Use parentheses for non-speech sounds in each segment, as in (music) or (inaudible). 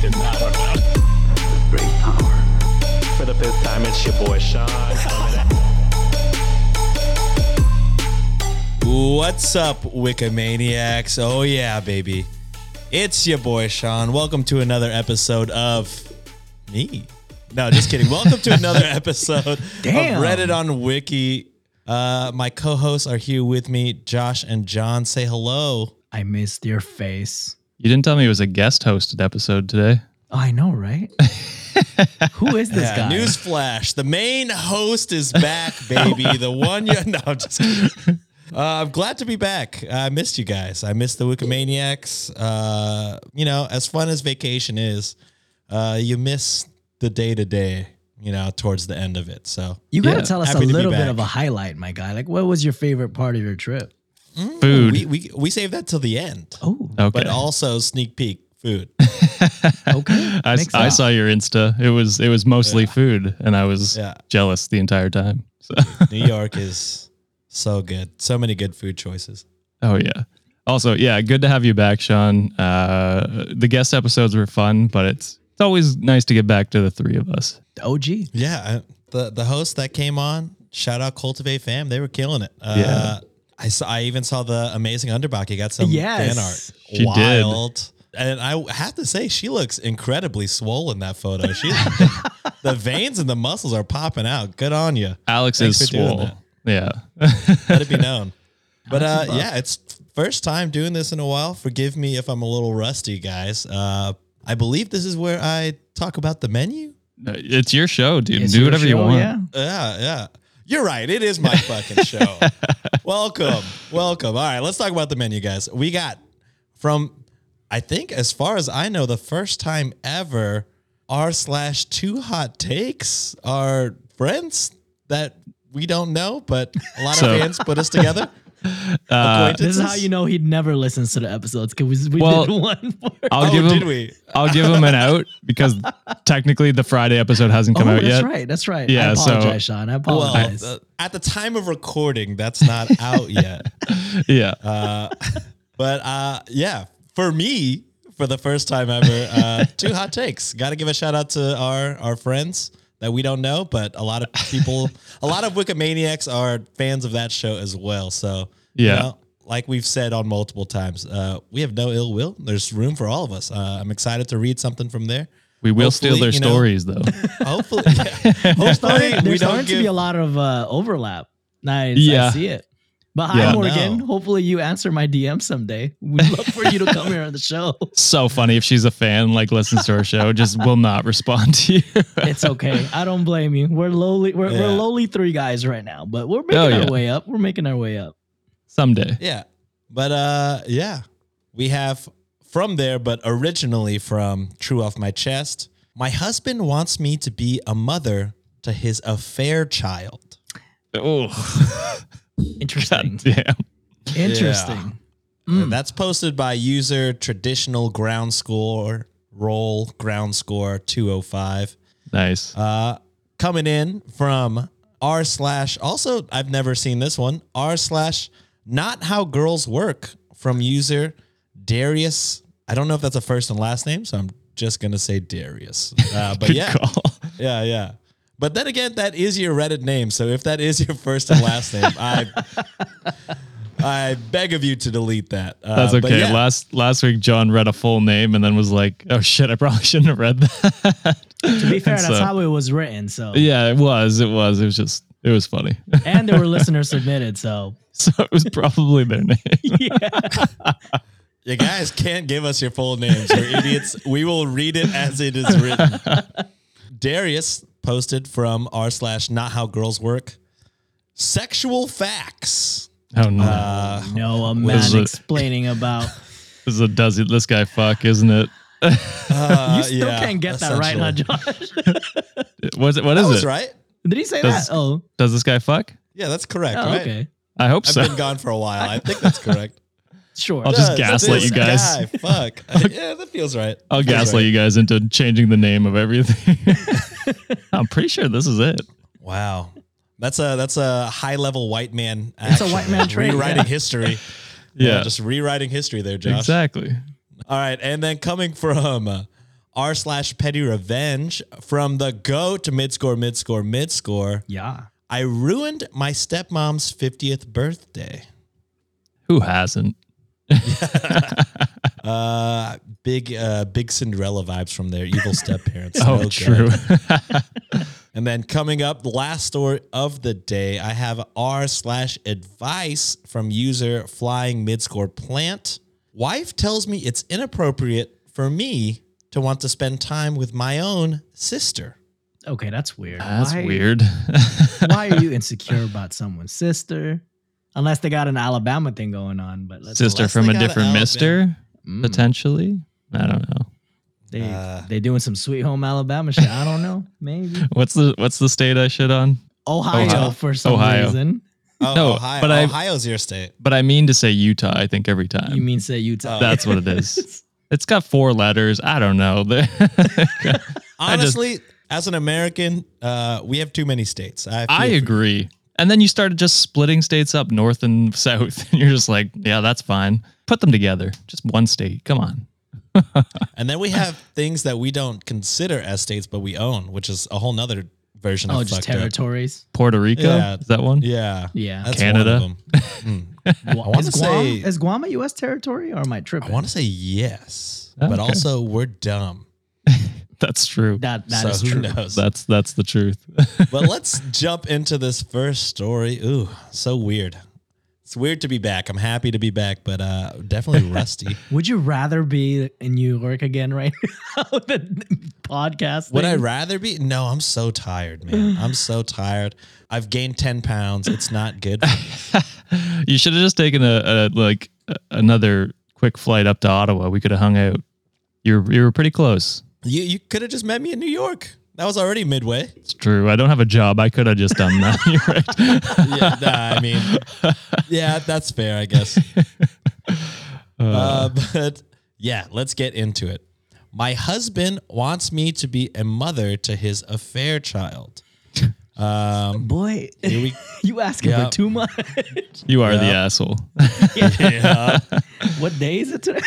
Fucking I don't know. Great power. For the fifth time, it's your boy Sean. What's up, Wikimaniacs? Oh, yeah, baby. It's your boy Sean. Welcome to another episode of me. No, just kidding. Welcome to another (laughs) episode Damn. of Reddit on Wiki. Uh, my co hosts are here with me, Josh and John. Say hello. I missed your face. You didn't tell me it was a guest hosted episode today. Oh, I know, right? (laughs) Who is this Yeah, guy? newsflash. The main host is back, (laughs) baby. the one you. No, I'm just kidding. Uh, I'm glad to be back. I missed you guys. I missed the Wikimaniacs. Uh, you know, as fun as vacation is, uh, you miss the day to day, you know, towards the end of it. So, you got to Yeah, tell us a happy to little bit of a highlight, my guy. Like, what was your favorite part of your trip? Food. we, we, we saved that till the end, Oh, okay. but also sneak peek food. (laughs) okay. I, I saw your Insta. It was it was mostly food, and I was Yeah. jealous the entire time. So, New York is so good. So many good food choices. oh yeah. Also, yeah, good to have you back, Sean. Uh, the guest episodes were fun, but it's it's always nice to get back to the three of us. OG. Yeah, the the host that came on, shout out Cultiv8 Fam, they were killing it. Uh, Yeah. I saw. I even saw the amazing Underbach. He got some Yes. fan art. She did. Wild. And I have to say, she looks incredibly swollen that photo. She, (laughs) the veins and the muscles are popping out. Good on you. Alex Thanks is for swole. Yeah. Let it be known. (laughs) But uh, yeah, it's first time doing this in a while. Forgive me if I'm a little rusty, guys. Uh, I believe this is where I talk about the menu. it's your show, dude. It's Do your whatever you want. Yeah. Yeah, yeah. You're right. It is my (laughs) fucking show. welcome. Welcome. All right, let's talk about the menu, guys. We got from, I think, as far as I know, the first time ever, r slash two hot takes are friends that we don't know, but a lot So- of fans put us together. (laughs) Uh, This is how you know he never listens to the episodes because we, we Well, did one for. I'll Oh, give him. did we? I'll give him an out because technically the Friday episode hasn't come oh, out that's yet. That's right. That's right. Yeah, I so- Sean. I Well, apologize. uh, at the time of recording, that's not out yet. (laughs) Yeah. Uh, (laughs) but uh, yeah, for me, for the first time ever, uh, two hot takes. Got to give a shout out to our our friends that we don't know, but a lot of people, (laughs) a lot of Wikimaniacs are fans of that show as well. So you Yeah. know, like we've said on multiple times, uh, we have no ill will. There's room for all of us. Uh, I'm excited to read something from there. we will steal their you know- stories though. (laughs) Hopefully, (laughs) yeah. hopefully There's we starting don't to be a lot of uh, overlap. Nice. I see it. But hi, Yeah. Morgan. No. Hopefully you answer my DM someday. We'd love for you to come here on the show. (laughs) so funny if she's a fan, like listens to our show, just will not respond to you. It's okay. I don't blame you. We're lowly. We're, Yeah. we're lowly three guys right now, but we're making Oh, our way up. We're making our way up. Someday. Yeah. But uh yeah. We have from there, but originally from True Off My Chest. My husband wants me to be a mother to his affair child. Oh, (laughs) Interesting. (laughs) damn. Interesting. And that's posted by user traditional ground score roll ground score 205. Nice. Uh coming in from r slash also I've never seen this one. R slash not how girls work from user Darius. I don't know if that's a first and last name, so I'm just gonna say Darius. Uh, but Good yeah, call. yeah, yeah. But then again, that is your Reddit name. So if that is your first and last name, I I beg of you to delete that. Uh, That's okay. yeah. Last last week, John read a full name and then was like, "Oh shit, I probably shouldn't have read that." To be fair, (laughs) And that's so- how it was written. So, yeah, it was. It was. It was just. It was funny. (laughs) and there were listeners submitted. So, so it was probably their name. (laughs) yeah. You guys can't give us your full names. You're idiots. We will read it as it is written. Darius posted from r slash not how girls work. Sexual facts. Oh no. Uh, No, a This man is a- explaining about. (laughs) this is a does it this guy fuck, isn't it? (laughs) uh, you still yeah, can't get that right, huh. Josh? (laughs) What's it what That is was it? right. Did he say Does- that? Oh, Does this guy fuck? Yeah, that's correct. oh right? okay. I hope so. I've been gone for a while. I think that's correct. Sure. I'll just Does gaslight this you guys. guy fuck. (laughs) yeah, that feels right. I'll Feels gaslight right. you guys into changing the name of everything. (laughs) I'm pretty sure this is it. Wow. That's a that's a high level white man. It's a white man trait, Rewriting yeah. history. (laughs) Yeah. just rewriting history there, Josh. Exactly. All right, and then coming from uh, r slash petty revenge from the goat to mid score, mid score, mid score. yeah. I ruined my stepmom's fiftieth birthday. Who hasn't? (laughs) Uh, big uh, big Cinderella vibes from their evil step parents. (laughs) Oh, No true. (laughs) And then coming up, the last story of the day, I have r slash advice from user flying mid score plant. Wife tells me it's inappropriate for me to want to spend time with my own sister. Okay, that's weird. That's Why- weird. Why are you insecure about someone's sister? Unless they got an Alabama thing going on, but let's Sister from a different mister, Mm, potentially. I don't know. they Uh, they doing some sweet home Alabama shit. I don't know. (laughs) Maybe What's the what's the state I shit on? Ohio, Ohio. for some Ohio. reason. Oh, No, Ohio, but I- Ohio's your state. But I mean to say Utah, I think every time. You mean say Utah? That's what it is. (laughs) It's got four letters. I don't know. (laughs) I just- Honestly, as an American, uh, we have too many states. I, I agree. And then you started just splitting states up north and (laughs) south. And you're just like, yeah, that's fine. Put them together. Just one state. Come on. (laughs) And then we have things that we don't consider as states, but we own, which is a whole nother version oh, of just fucked up. territories. Puerto Rico. Yeah. Is that one? Yeah, Yeah. that's Canada. One of them. (laughs) Mm. Gua- wanna is Guam say- is Guam a U.S. territory or am I tripping? I want to say yes, but also we're dumb. (laughs) That's true. that that so is who true. knows? That's that's the truth. (laughs) but let's jump into this first story. Ooh, so weird. It's weird to be back. I'm happy to be back, but uh, definitely (laughs) rusty. Would you rather be in New York again right now? the podcast. Would I thing? rather be? No, I'm so tired, man. I'm so tired. I've gained 10 pounds. It's not good. you should have just taken a, a like a- another quick flight up to Ottawa. We could have hung out. You were, you were pretty close. You you could have just met me in New York. That was already midway. It's true. I don't have a job. I could have just done that. (laughs) You're right. Yeah, nah, I mean, yeah, that's fair, I guess. (laughs) Uh, but yeah, let's get into it. My husband wants me to be a mother to his affair child. Um, Boy, here we, (laughs) you asking Yeah. for too much. You are the Yeah. asshole. yeah. what day is it today?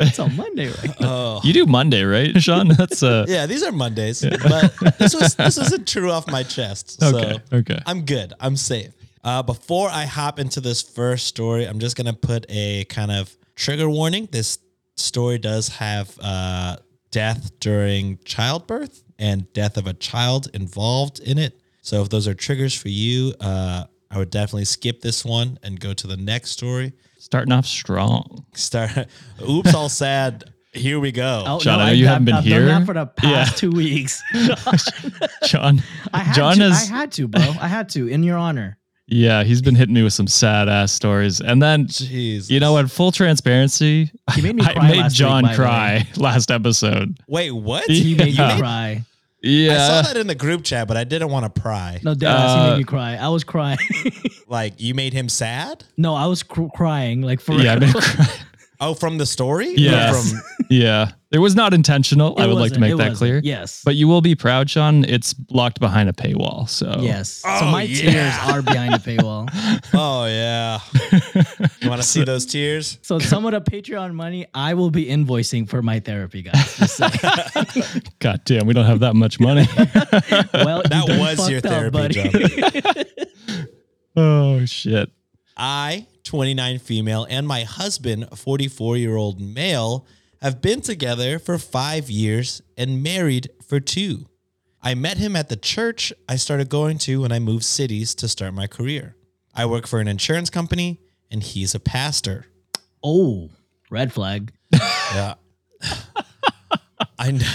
It's on Monday, right? Oh, You do Monday, right, Sean? That's uh. (laughs) yeah. These are Mondays, but this was this wasn't true off my chest. Okay. So Okay. I'm good. I'm safe. Uh, before I hop into this first story, I'm just gonna put a kind of trigger warning. This story does have uh, death during childbirth and death of a child involved in it. So if those are triggers for you, uh, I would definitely skip this one and go to the next story. Starting off strong. Start. (laughs) Oops, all sad. Here we go. Oh, Sean, I know you haven't been I've here. Done that for the past Yeah. two weeks. (laughs) John. I had John to. has. I had to, bro. I had to. In your honor. yeah, he's been hitting me with some sad ass stories, and then Jeez. you know what? Full transparency. He made me (laughs) I cry made last week, John by the cry last episode. Wait, what? He He made Yeah. me cry. I saw that in the group chat, but I didn't want to pry. No, deadass, he Uh, made me cry. I was crying. (laughs) Like you made him sad? no, I was cr- crying like for Yeah, I real. made him (laughs) cry. Oh, from the story? Yeah. From (laughs) yeah. It was not intentional. It I would like to make that wasn't. clear. Yes. But you will be proud, Sean. It's locked behind a paywall. So yes. so Oh, my yeah. tears are behind the paywall. (laughs) oh yeah. (laughs) you want to see those tears? So some of the Patreon money I will be invoicing for my therapy, guys. God damn, we don't have that much money. well, That done was your fucked up, therapy, buddy. oh shit. I, 29 female, and my husband, 44 year old male, have been together for five years and married for two. I met him at the church I started going to when I moved cities to start my career. I work for an insurance company and he's a pastor. oh, red flag. (laughs) Yeah. I know.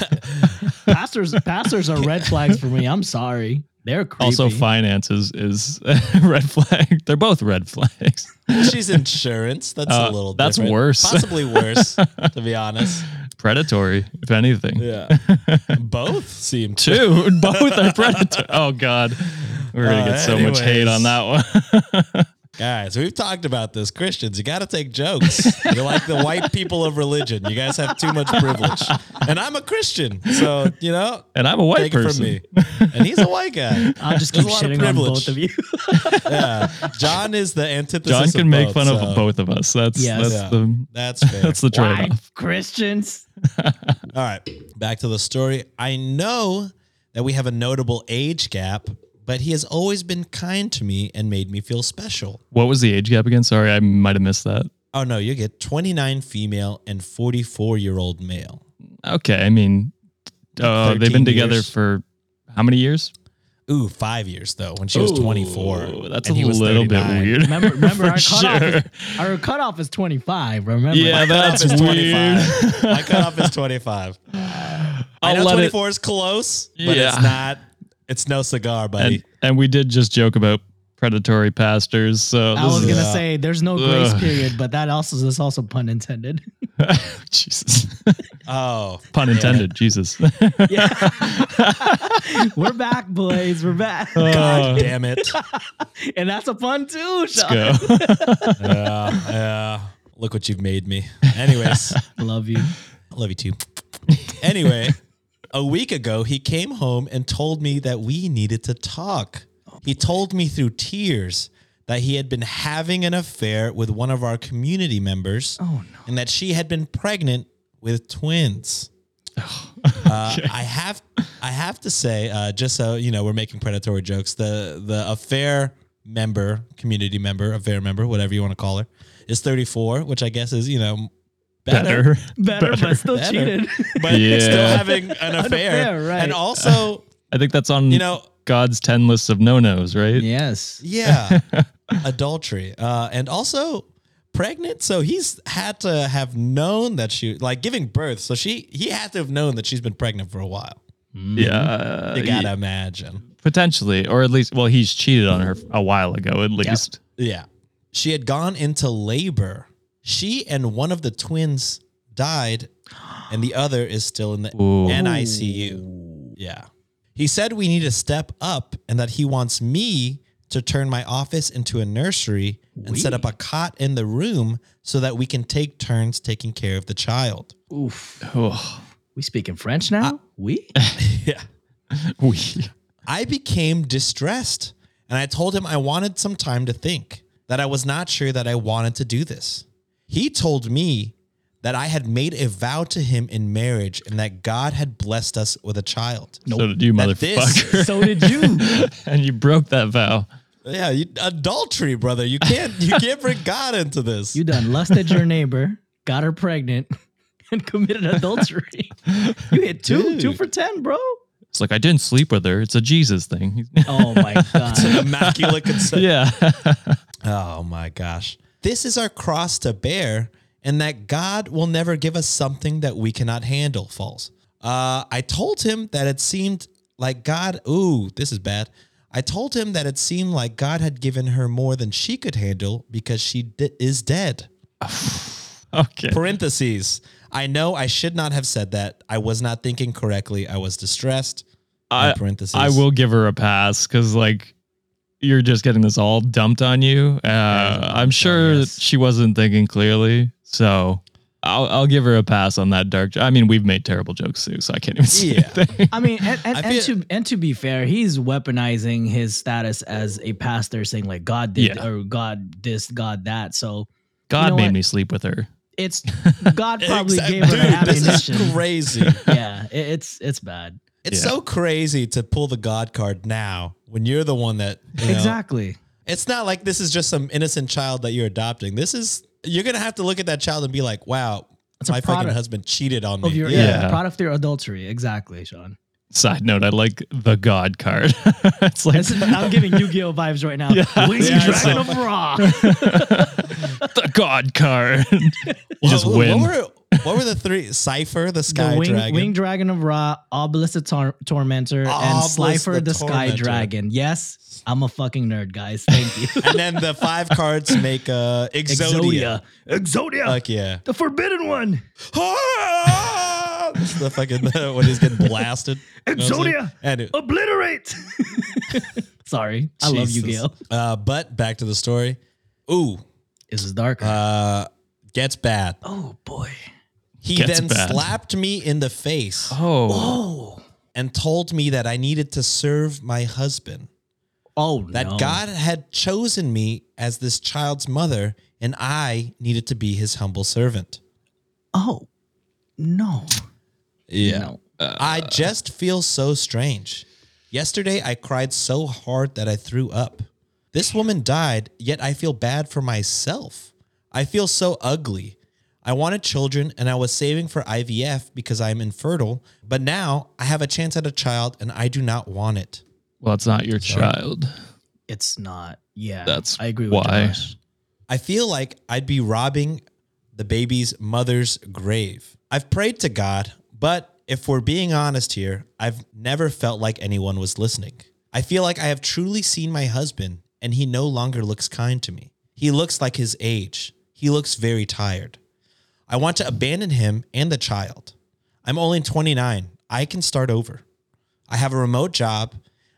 Pastors, pastors are red flags for me. I'm sorry. They're creepy. Also, finances is (laughs) red flag. They're both red flags. She's insurance. That's Uh, a little. that's different. worse. Possibly worse, to be honest. (laughs) Predatory, if anything. Yeah, both seem to. Two, (laughs) both are predatory. Oh God, we're gonna Uh, get so much hate on that one. Guys, we've talked about this. Christians, you got to take jokes. You're like the white people of religion. You guys have too much privilege. And I'm a Christian, so you know, and I'm a white take person. it from me. And he's a white guy. I'll just There's keep a lot of shitting on privilege. both of you. (laughs) Yeah, John is the antithesis. John of can make both, fun so of both of us. That's Yes. that's Yeah. the That's fair. that's the trade Why off. Christians? (laughs) All right, back to the story. I know that we have a notable age gap, but he has always been kind to me and made me feel special. What was the age gap again? Sorry, I might have missed that. Oh no, you get 29 female and 44 year old male. Okay, I mean, uh, they've been together years. for how many years? Ooh, five years though. When she was 24, That's and a he was little bit weird. Remember, remember our (laughs) cutoff. sure. Is, our cutoff is 25. Remember? Yeah, that's Cutoff is weird. 25. My cutoff is 25. (laughs) I I'll know let it- 24 is close, but Yeah. it's not. It's no cigar, buddy. and and we did just joke about predatory pastors. So I was is, gonna Yeah. say there's no grace Ugh. period, but that also is also pun intended. (laughs) (laughs) Jesus, (laughs) oh, pun intended. Jesus. Yeah. We're back, boys. We're back, uh, God damn it. and that's a pun too. Let's Sean. go. yeah, yeah. Look what you've made me. Anyways, Love you. I love you too. Anyway, a week ago, he came home and told me that we needed to talk. He told me through tears that he had been having an affair with one of our community members Oh no. and that she had been pregnant with twins. (laughs) Uh, I have I have to say, uh, just so you know, we're making predatory jokes. The the affair member, community member, affair member, whatever you want to call her, is 34, which I guess is you know better, Better. (laughs) Better, but still Better. cheated. but Yeah. still having (laughs) an affair, affair, right. and also I think that's on you know God's ten lists of no nos, right? yes. yeah, (laughs) adultery, uh, and also pregnant. So he's had to have known that she like giving birth. So she he had to have known that she's been pregnant for a while. Yeah, You gotta yeah, imagine. potentially, or at least, well, he's cheated on her a while ago, at least. Yeah. She had gone into labor. She and one of the twins died, and the other is still in the Ooh. NICU. Yeah. He said we need to step up and that he wants me to turn my office into a nursery and set up a cot in the room so that we can take turns taking care of the child. Oof. Oh, We speaking French now? (laughs) we? Yeah. (laughs) we. I became distressed and I told him I wanted some time to think, that I was not sure that I wanted to do this. He told me that I had made a vow to him in marriage and that God had blessed us with a child. So did you, That this- motherfucker, so did you. (laughs) and you broke that vow. Yeah, you, adultery, brother. You can't you can't bring God into this. You done lusted your neighbor, got her pregnant, (laughs) and committed adultery. You hit two, Dude. two for ten, bro. It's like I didn't sleep with her. It's a Jesus thing. Oh my god. (laughs) it's an Immaculate conception. yeah. Oh my gosh. This is our cross to bear, and that God will never give us something that we cannot handle. False. Uh, I told him that it seemed like God, ooh, this is bad. I told him that it seemed like God had given her more than she could handle because she di- is dead. (laughs) okay. Parentheses. I know I should not have said that. I was not thinking correctly. I was distressed. I, parentheses. I will give her a pass because like you're just getting this all dumped on you. Uh, I'm sure yes. she wasn't thinking clearly, so I'll I'll give her a pass on that dark. jo- I mean, we've made terrible jokes too, so I can't even see Yeah. anything. I mean, and, and, I and to and to be fair, he's weaponizing his status as a pastor, saying like God did Yeah. or God this, God that. So God know made what? me sleep with her. it's (laughs) God (laughs) probably Exact- gave her Dude, the this is ammunition. crazy. (laughs) yeah, it, it's it's bad. It's Yeah. so crazy to pull the God card now when you're the one that you know, Exactly. It's not like this is just some innocent child that you're adopting. This is you're gonna have to look at that child and be like, "Wow, It's my fucking husband cheated on me." Of your yeah. yeah. Yeah. product of your adultery. Exactly, Sean. Side note: I like the God card. (laughs) it's like is- I'm giving Yu-Gi-Oh vibes right now. (laughs) (laughs) Wings Yeah, I Dragon saw- of Ra. the God card. you just Well, win. What were, what were the three? Slifer, the Sky the wing, Dragon. wing dragon of Ra, Obelisk the Tor- Tormentor, and Obelisk Slifer the the, Sky Tormentor. Dragon. Yes, I'm a fucking nerd, guys. Thank you. and then the five cards make uh, Exodia. Exodia. Fuck yeah. the forbidden one. Ah! This (laughs) is the fucking when he's getting blasted. You know what I'm saying? Exodia. And it- Obliterate. (laughs) Sorry. I love you, Gail. Uh, but back to the story. Ooh, This is darker. uh, gets bad. oh boy. He Gets then bad. slapped me in the face Oh, and told me that I needed to serve my husband. Oh That no. God had chosen me as this child's mother, and I needed to be his humble servant. Oh no. Yeah. No. Uh, I just feel so strange. Yesterday, I cried so hard that I threw up. This woman died, yet I feel bad for myself. I feel so ugly. I wanted children and I was saving for IVF because I am infertile, but now I have a chance at a child and I do not want it. well, it's not your child. It's not. Yeah. That's I agree with why. Josh. I feel like I'd be robbing the baby's mother's grave. I've prayed to God, but if we're being honest here, I've never felt like anyone was listening. I feel like I have truly seen my husband and he no longer looks kind to me. He looks like his age. He looks very tired. I want to abandon him and the child. I'm only 29. I can start over. I have a remote job.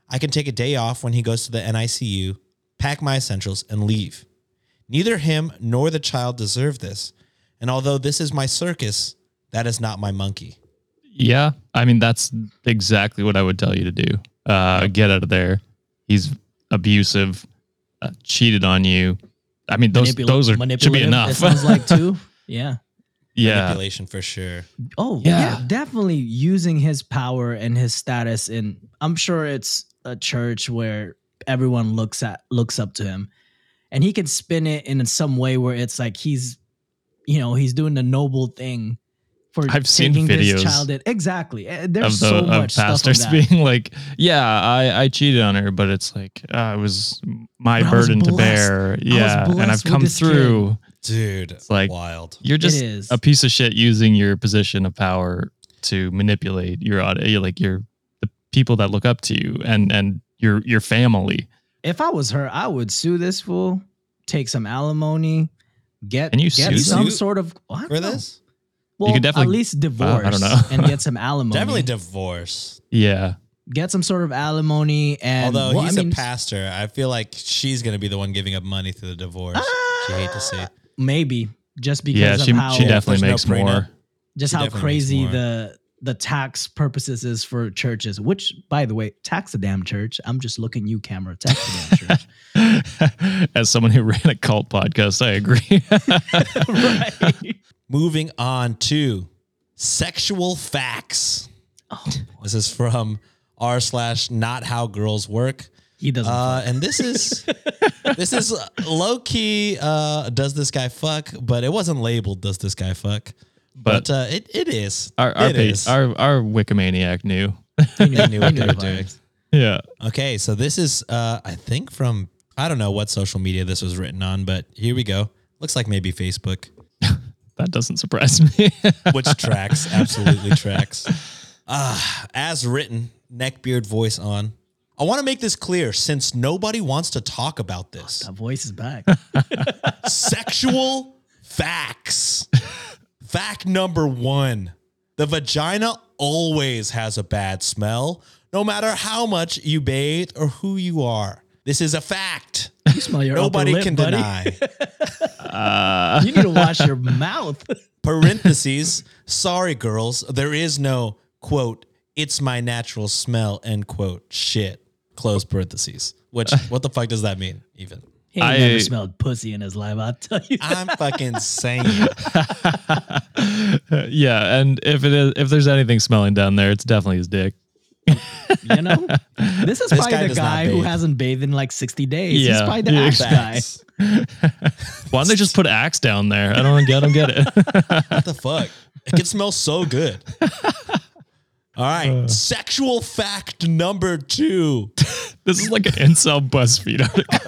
I can take a day off when he goes to the NICU, pack my essentials, and leave. Neither him nor the child deserve this. And although this is my circus, that is not my monkey. Yeah, I mean that's exactly what I would tell you to do. Uh, Get out of there. He's abusive, uh, cheated on you. I mean those Manipula- those are should be enough. It sounds like two. (laughs) Yeah. Yeah, Manipulation for sure. Oh Yeah. yeah. definitely using his power and his status in I'm sure it's a church where everyone looks at looks up to him. And he can spin it in some way where it's like he's you know, he's doing the noble thing for I've seen taking videos this child in. Exactly. Eh, There's of the so of much stuff of pastors that. being like, yeah, I I cheated on her, but it's like uh, it was my But I was burden to bear. Yeah, and I've come this through. Dude, it's like- wild. You're just a piece of shit using your position of power to manipulate your audi- eh, like your the people that look up to you and and your your family. If I was her, I would sue this fool, take some alimony, get Can you get sue some them? sort of I don't For this? Well, you could definitely- at least divorce (laughs) I don't know. and get some alimony. Definitely divorce. Yeah. get some sort of alimony and Although well, I he's mean, a pastor, I feel like she's going to be the one giving up money through the divorce. she hate to see. Maybe just because Yeah, of she how she definitely there's no makes more. just she how crazy the the tax purposes is for churches. Which, by the way, tax a damn church. I'm just looking you, camera. Tax a damn church. (laughs) As someone who ran a cult podcast, I agree. (laughs) right. Moving on to sexual facts. Oh, This is from r slash not how girls work. He doesn't. Uh, and this is (laughs) this is low key. Uh, does this guy fuck? But it wasn't labeled. Does this guy fuck? But, But- uh, it it is. our our, It pa- is. our our Wikimaniac knew. he knew, he knew (laughs) what he they were doing. Yeah. Okay, so this is uh, I think from I don't know what social media this was written on, but here we go. Looks like maybe Facebook, (laughs) That doesn't surprise me. which tracks absolutely tracks. Ah, as written, neckbeard voice on. I want to make this clear since nobody wants to talk about this. That voice is back. (laughs) Sexual facts. Fact number one the vagina always has a bad smell, no matter how much you bathe or who you are. This is a fact. You smell your Nobody lip, can buddy. deny. (laughs) You need to wash your mouth. Parentheses. Sorry, girls. There is no quote. It's my natural smell. End quote. Shit. Close parentheses. Which (laughs) what the fuck does that mean? Even. He ain't I- never smelled pussy in his life. I'll tell you. I'm fucking saying. (laughs) yeah, and if it is if there's anything smelling down there, it's definitely his dick. You know, (laughs) this is This probably guy the guy who hasn't bathed in like sixty days. He's Yeah. probably the Yeah, axe guy. Why don't they just put axe down there? I don't get. I don't get it. What the fuck? It can smell so good. All right. Uh. Sexual fact number two. (laughs) this is like an incel BuzzFeed article.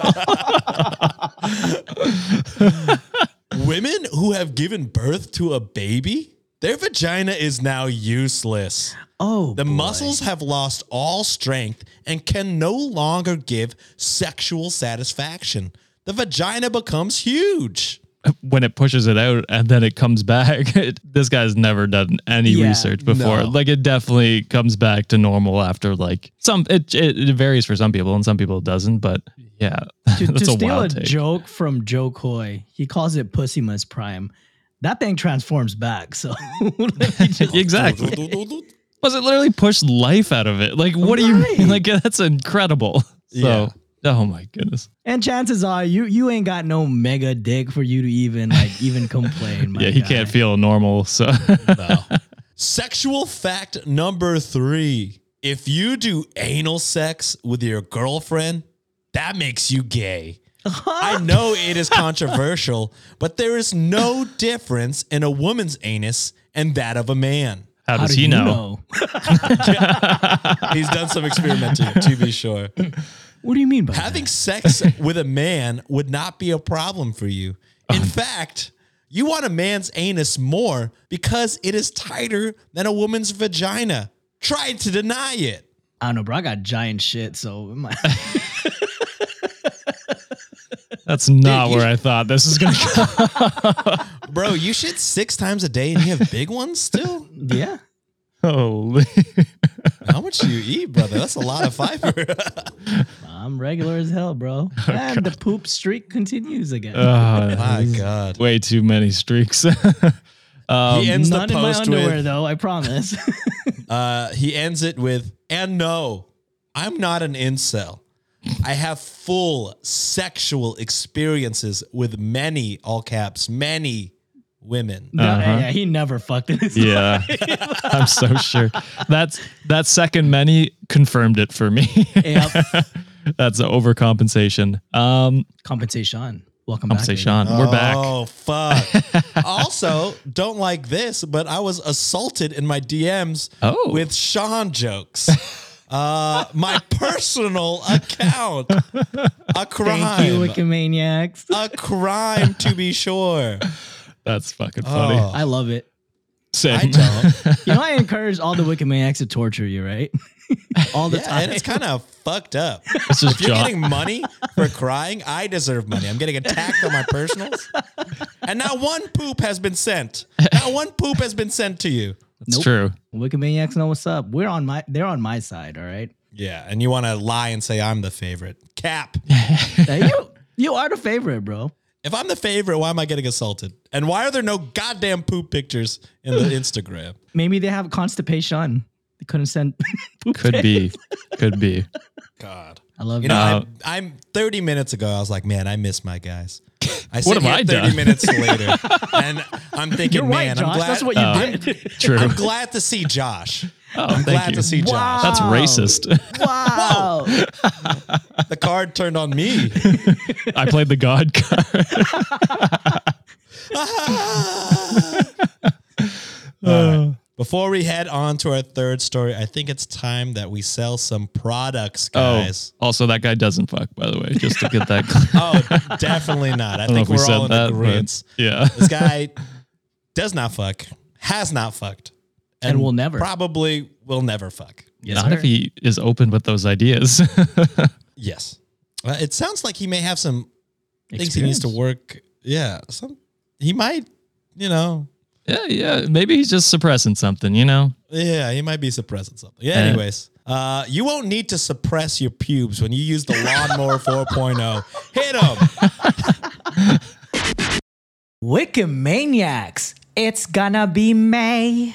(laughs) Women who have given birth to a baby their vagina is now useless. Oh, The boy. muscles have lost all strength and can no longer give sexual satisfaction. The vagina becomes huge. When it pushes it out and then it comes back. (laughs) It, this guy's never done any Yeah, research before. no. Like it definitely comes back to normal after like some. It, it it varies for some people and some people it doesn't. But yeah, (laughs) to, that's to a steal a take. joke from Jo Koy, he calls it Pussymus Prime. That thing transforms back. So let me just- exactly. (laughs) Was it literally pushed life out of it? Like what do you mean? Like that's incredible. So Yeah. Oh my goodness. and chances are you you ain't got no mega dick for you to even like even (laughs) complain. my yeah, he guy. can't feel normal. So No. (laughs) Sexual fact number three. If you do anal sex with your girlfriend, that makes you gay. I (laughs) know it is controversial, but there is no difference in a woman's anus and that of a man. how How does do he you know? He's done some experimenting, to be sure. What do you mean by Having sex (laughs) with a man would not be a problem for you. In um, fact, you want a man's anus more because it is tighter than a woman's vagina. Try to deny it. I don't know, bro. I got giant shit, so it might- (laughs) That's not Dude, you where I thought this is gonna (laughs) go. Bro, you shit six times a day and you have big ones still? yeah. Holy. (laughs) How much do you eat, brother? That's a lot of fiber. (laughs) I'm regular as hell, bro. and the poop streak continues again. Oh, My God. way too many streaks. (laughs) Um, he ends Not the in my post underwear, with, though. I promise. uh, he ends it with, and no, I'm not an incel. I have full sexual experiences with many, all caps, many women. No, Uh-huh. yeah, he never fucked in his yeah, (laughs) I'm so sure. That's that second many confirmed it for me. Yep. (laughs) That's overcompensation. Um, Compensation. Welcome back. baby. compensation. We're back. Oh, fuck. (laughs) also, don't like this, but I was assaulted in my DMs Oh. with Sean jokes. Uh, my personal account. A crime. Thank you, Wikimaniacs. a crime to be sure. That's fucking oh. funny. Oh. I love it. Same. I don't. (laughs) You know, I encourage all the Wikimaniacs to torture you, right? (laughs) all the Yeah, time. and it's kind of fucked up. (laughs) It's just If you're John. getting money for crying, I deserve money. I'm getting attacked on my personals. And not one poop has been sent. Not one poop has been sent to you. That's Nope. true. Wikimaniacs know what's up. We're on my. They're on my side. All right. Yeah, and you want to lie and say I'm the favorite. Cap. You you are the favorite, bro. If I'm the favorite, why am I getting assaulted? And why are there no goddamn poop pictures in the (sighs) Instagram? Maybe they have constipation. They couldn't send. (laughs) poop Could be. Could be. God. I love You know, Uh, I'm, I'm 30 minutes ago. I was like, man, I miss my guys. I (laughs) What have here I 30 done? minutes (laughs) later, and I'm thinking, You're right, man, Josh. I'm glad. That's what you Uh, did. True. I'm glad to see Josh. Oh, I'm thank glad you. to see Josh. That's racist. (laughs) wow. (laughs) The card turned on me. (laughs) I played the God card. All right. Before we head on to our third story, I think it's time that we sell some products, guys. Oh, guys. also that guy doesn't fuck, by the way, just to get that clear. Oh, definitely not. I, I think we we're said all in that, agreement. yeah. This guy does not fuck, has not fucked, And we'll never. Probably will never fuck. Yes, Not sir. if he is open with those ideas. (laughs) Yes. Uh, it sounds like he may have some things he needs to work. Yeah. Some he might, you know, yeah, yeah. Maybe he's just suppressing something, you know? yeah, he might be suppressing something. Yeah, Eh. anyways. Uh, you won't need to suppress your pubes when you use the lawnmower (laughs) 4.0. Hit him. (laughs) Wikimaniacs. It's gonna be May.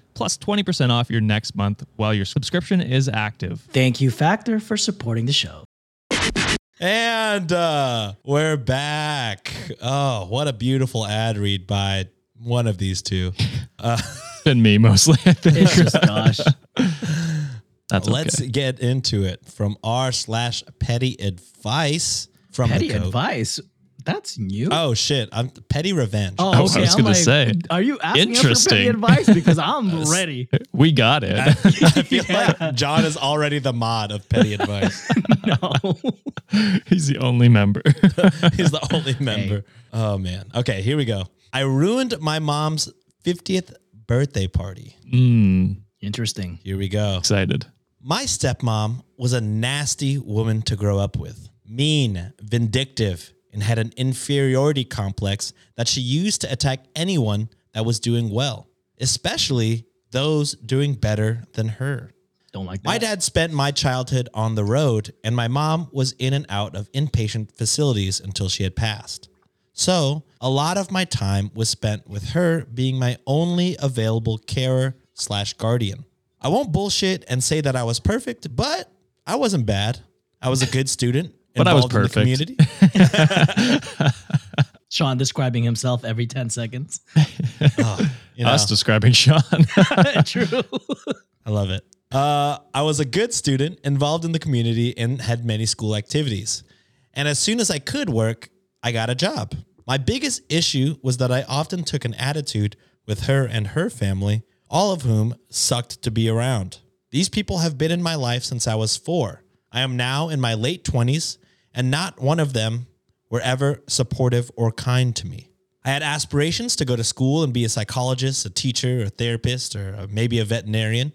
plus 20% off your next month while your subscription is active. Thank you, Factor, for supporting the show. And uh, we're back. Oh, what a beautiful ad read by one of these two. (laughs) It's been me mostly, I think. It's just Josh. That's okay. Let's get into it from r slash petty advice from Petty the advice. That's new. Oh shit! I'm petty revenge. Oh, I was. I'm gonna like, say, are you asking us for petty advice? Because (laughs) I'm ready. We got it. I feel (laughs) like John is already the mod of petty advice. (laughs) No. He's the only member. He's the only member. Oh man. Okay, here we go. I ruined my mom's 50th birthday party. mm, Interesting. Here we go. excited. My stepmom was a nasty woman to grow up with. Mean, vindictive, and had an inferiority complex that she used to attack anyone that was doing well, especially those doing better than her. Don't like that. My dad spent my childhood on the road, and my mom was in and out of inpatient facilities until she had passed. So, a lot of my time was spent with her being my only available carer slash guardian. I won't bullshit and say that I was perfect, but I wasn't bad. I was a good student. But I was involved in the perfect. community. (laughs) Sean describing himself every 10 seconds. Oh, (laughs) you know. Us describing Sean. (laughs) True. I love it. Uh, I was a good student, involved in the community, and had many school activities. And as soon as I could work, I got a job. My biggest issue was that I often took an attitude with her and her family, all of whom sucked to be around. These people have been in my life since I was four. I am now in my late 20s, and not one of them were ever supportive or kind to me. I had aspirations to go to school and be a psychologist, a teacher, a therapist, or maybe a veterinarian.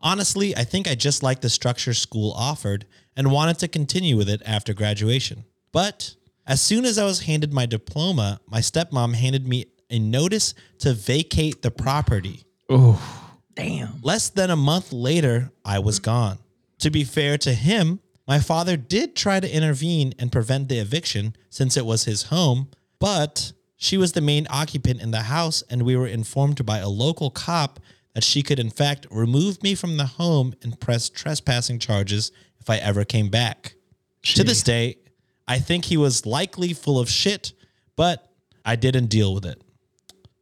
Honestly, I think I just liked the structure school offered and wanted to continue with it after graduation. But as soon as I was handed my diploma, my stepmom handed me a notice to vacate the property. oh, Damn. Less than a month later, I was gone. To be fair to him, my father did try to intervene and prevent the eviction since it was his home, but she was the main occupant in the house, and we were informed by a local cop that she could, in fact, remove me from the home and press trespassing charges if I ever came back. To this day, I think he was likely full of shit, but I didn't deal with it.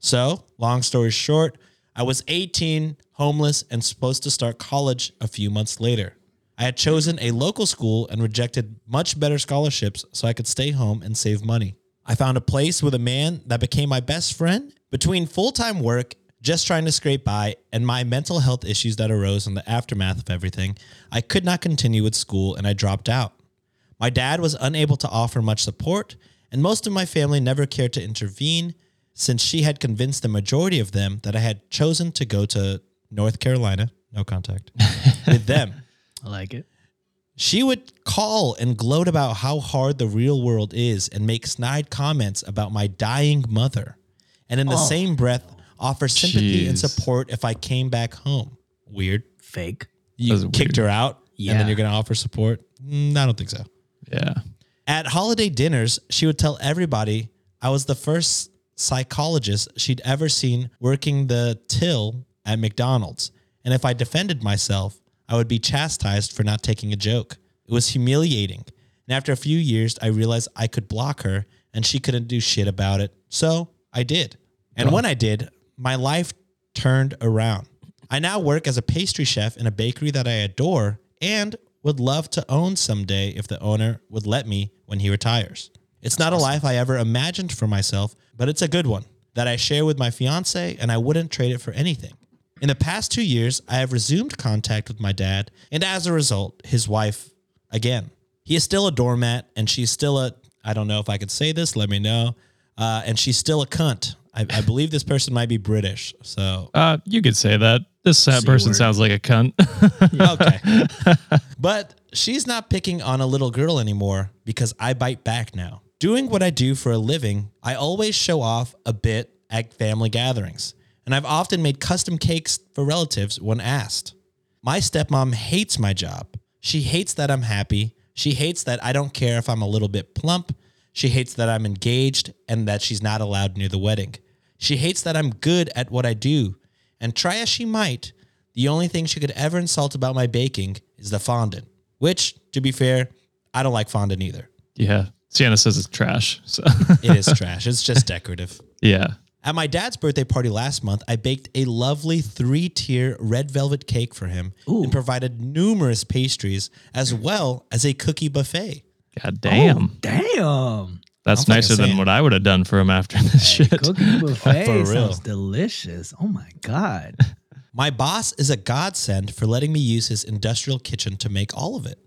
So, long story short, I was 18, homeless, and supposed to start college a few months later. I had chosen a local school and rejected much better scholarships so I could stay home and save money. I found a place with a man that became my best friend. Between full time work, just trying to scrape by, and my mental health issues that arose in the aftermath of everything, I could not continue with school and I dropped out. My dad was unable to offer much support, and most of my family never cared to intervene since she had convinced the majority of them that I had chosen to go to North Carolina, no contact, (laughs) with them. I like it. She would call and gloat about how hard the real world is and make snide comments about my dying mother. And in the same breath, offer sympathy and Jeez. support if I came back home. Weird. Fake. You That's kicked her out and then Yeah. you're going to offer support? Mm, I don't think so. yeah. At holiday dinners, she would tell everybody I was the first psychologist she'd ever seen working the till at McDonald's. And if I defended myself, I would be chastised for not taking a joke. It was humiliating. And after a few years, I realized I could block her and she couldn't do shit about it. So I did. And when I did, my life turned around. I now work as a pastry chef in a bakery that I adore and would love to own someday if the owner would let me when he retires. It's not a life I ever imagined for myself, but it's a good one that I share with my fiance, and I wouldn't trade it for anything. In the past two years, I have resumed contact with my dad, and as a result, his wife again. He is still a doormat, and she's still a, I don't know if I could say this, let me know. Uh, and she's still a cunt. I, I believe this person might be British. So, Uh, you could say that. This sad person word. sounds like a cunt. (laughs) okay. (laughs) but she's not picking on a little girl anymore because I bite back now. Doing what I do for a living, I always show off a bit at family gatherings, and I've often made custom cakes for relatives when asked. My stepmom hates my job. She hates that I'm happy. She hates that I don't care if I'm a little bit plump. She hates that I'm engaged and that she's not allowed near the wedding. She hates that I'm good at what I do. And try as she might, the only thing she could ever insult about my baking is the fondant, which, to be fair, I don't like fondant either. yeah. Sienna says it's trash. So It is (laughs) trash. It's just decorative. yeah. At my dad's birthday party last month, I baked a lovely three tier red velvet cake for him and provided numerous pastries as mm. well as a cookie buffet. God damn. Oh, damn. That's nicer than saying. what I would have done for him after this shit. Cookie (laughs) buffet For real. sounds delicious. Oh my god. (laughs) My boss is a godsend for letting me use his industrial kitchen to make all of it.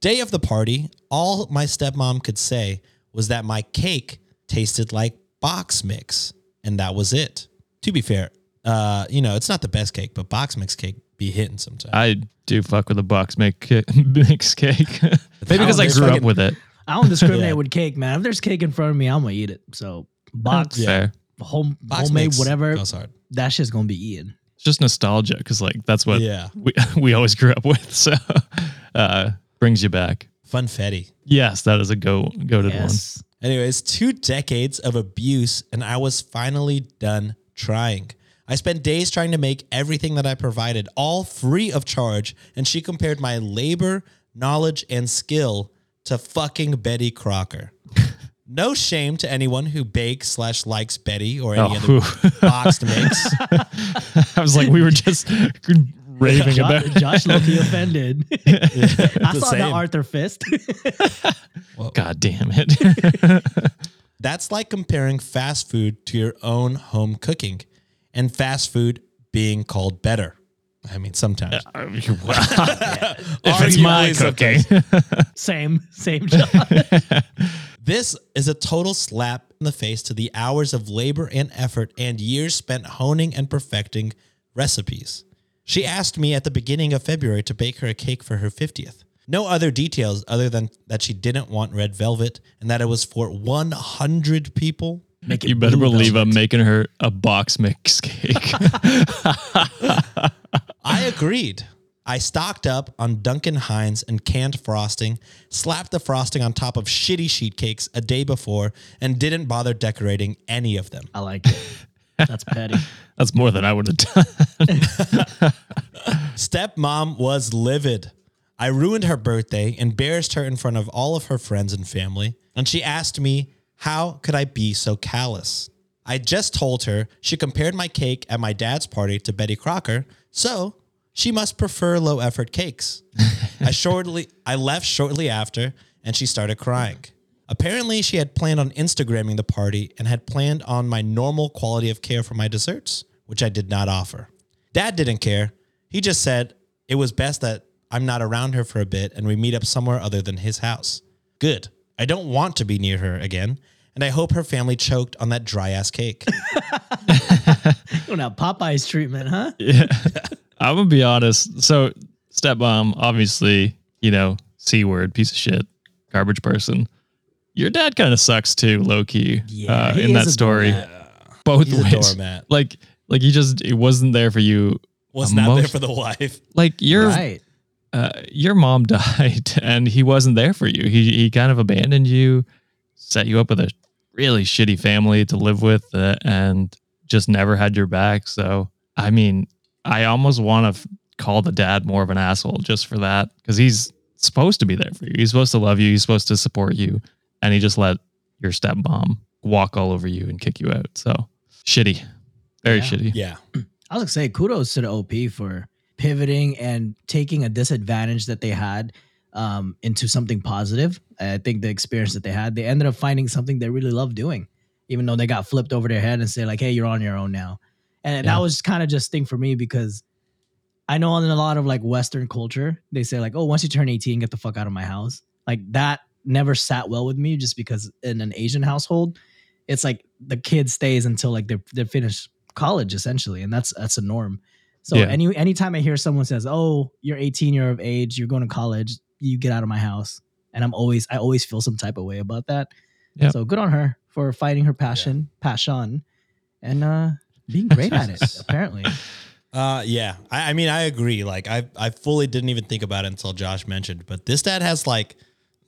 Day of the party, all my stepmom could say was that my cake tasted like box mix, and that was it. To be fair, uh, you know, it's not the best cake, but box mix cake be hitting sometimes. I do fuck with a box make (laughs) ca- mix cake. Maybe because I grew up with it. I don't discriminate (laughs) Yeah. with cake, man. If there's cake in front of me, I'm gonna eat it. So box, yeah. home, box homemade, whatever, goes hard. that shit's gonna be eaten. It's just nostalgia because like that's what Yeah. we (laughs) we always grew up with. So uh brings you back. Funfetti. Yes, that is a go go to Yes. Anyways, two decades of abuse, and I was finally done trying. I spent days trying to make everything that I provided all free of charge, and she compared my labor, knowledge, and skill to fucking Betty Crocker. (laughs) No shame to anyone who bakes slash likes Betty or any Oh, other boxed (laughs) mix. I was like, we were just (laughs) raving Josh, about. Josh Loki (laughs) offended. (laughs) I the saw same. the Arthur fist. God damn it! That's like comparing fast food to your own home cooking, and fast food being called better. I mean, sometimes. Uh, if it's my cooking, same, same Josh. This is a total slap in the face to the hours of labor and effort and years spent honing and perfecting recipes. She asked me at the beginning of February to bake her a cake for her 50th. No other details other than that she didn't want red velvet and that it was for 100 people. Make it you better believe velvet. I'm making her a box mix cake. (laughs) I agreed. I stocked up on Duncan Hines and canned frosting, slapped the frosting on top of shitty sheet cakes a day before, and didn't bother decorating any of them. I like it. That's petty. (laughs) That's more than I would have done. (laughs) Stepmom was livid. I ruined her birthday, embarrassed her in front of all of her friends and family, and she asked me, How could I be so callous? I just told her she compared my cake at my dad's party to Betty Crocker, so she must prefer low effort cakes. I shortly I left shortly after, and she started crying. Apparently, she had planned on Instagramming the party and had planned on my normal quality of care for my desserts, which I did not offer. Dad didn't care. He just said it was best that I'm not around her for a bit and we meet up somewhere other than his house. Good. I don't want to be near her again, and I hope her family choked on that dry ass cake. (laughs) You know, Popeye's treatment, huh? (laughs) Yeah. I'm gonna be honest. So, stepmom, obviously, you know, c word, piece of shit, garbage person. Your dad kind of sucks too, low key. Yeah, uh, he in is that a story, doormat. both He's a ways. doormat. Like, like he just it wasn't there for you. Was not there for the wife. Like your Right. uh, your mom (laughs) died, and he wasn't there for you. He he kind of abandoned you, set you up with a really shitty family to live with, uh, and just never had your back. So, I mean, I almost want to f- call the dad more of an asshole just for that because he's supposed to be there for you. He's supposed to love you. He's supposed to support you, and he just let your stepmom walk all over you and kick you out. So shitty, very Yeah. shitty. Yeah. I was gonna say kudos to the OP for pivoting and taking a disadvantage that they had um, into something positive. I think the experience that they had, they ended up finding something they really love doing, even though they got flipped over their head and say like, "Hey, you're on your own now." And Yeah. that was kind of just thing for me because I know in a lot of like Western culture, they say like, "Oh, once you turn 18, get the fuck out of my house." Like that never sat well with me, just because in an Asian household, it's like the kid stays until like they're they finish college essentially, and that's that's a norm. So Yeah. any anytime I hear someone says, "Oh, you're 18 year of age, you're going to college, you get out of my house," and I'm always I always feel some type of way about that. Yep. So good on her for fighting her passion, passion, and uh being great at it. (laughs) Apparently, Uh, yeah. I, I mean, I agree. Like, I I fully didn't even think about it until Josh mentioned. But this dad has like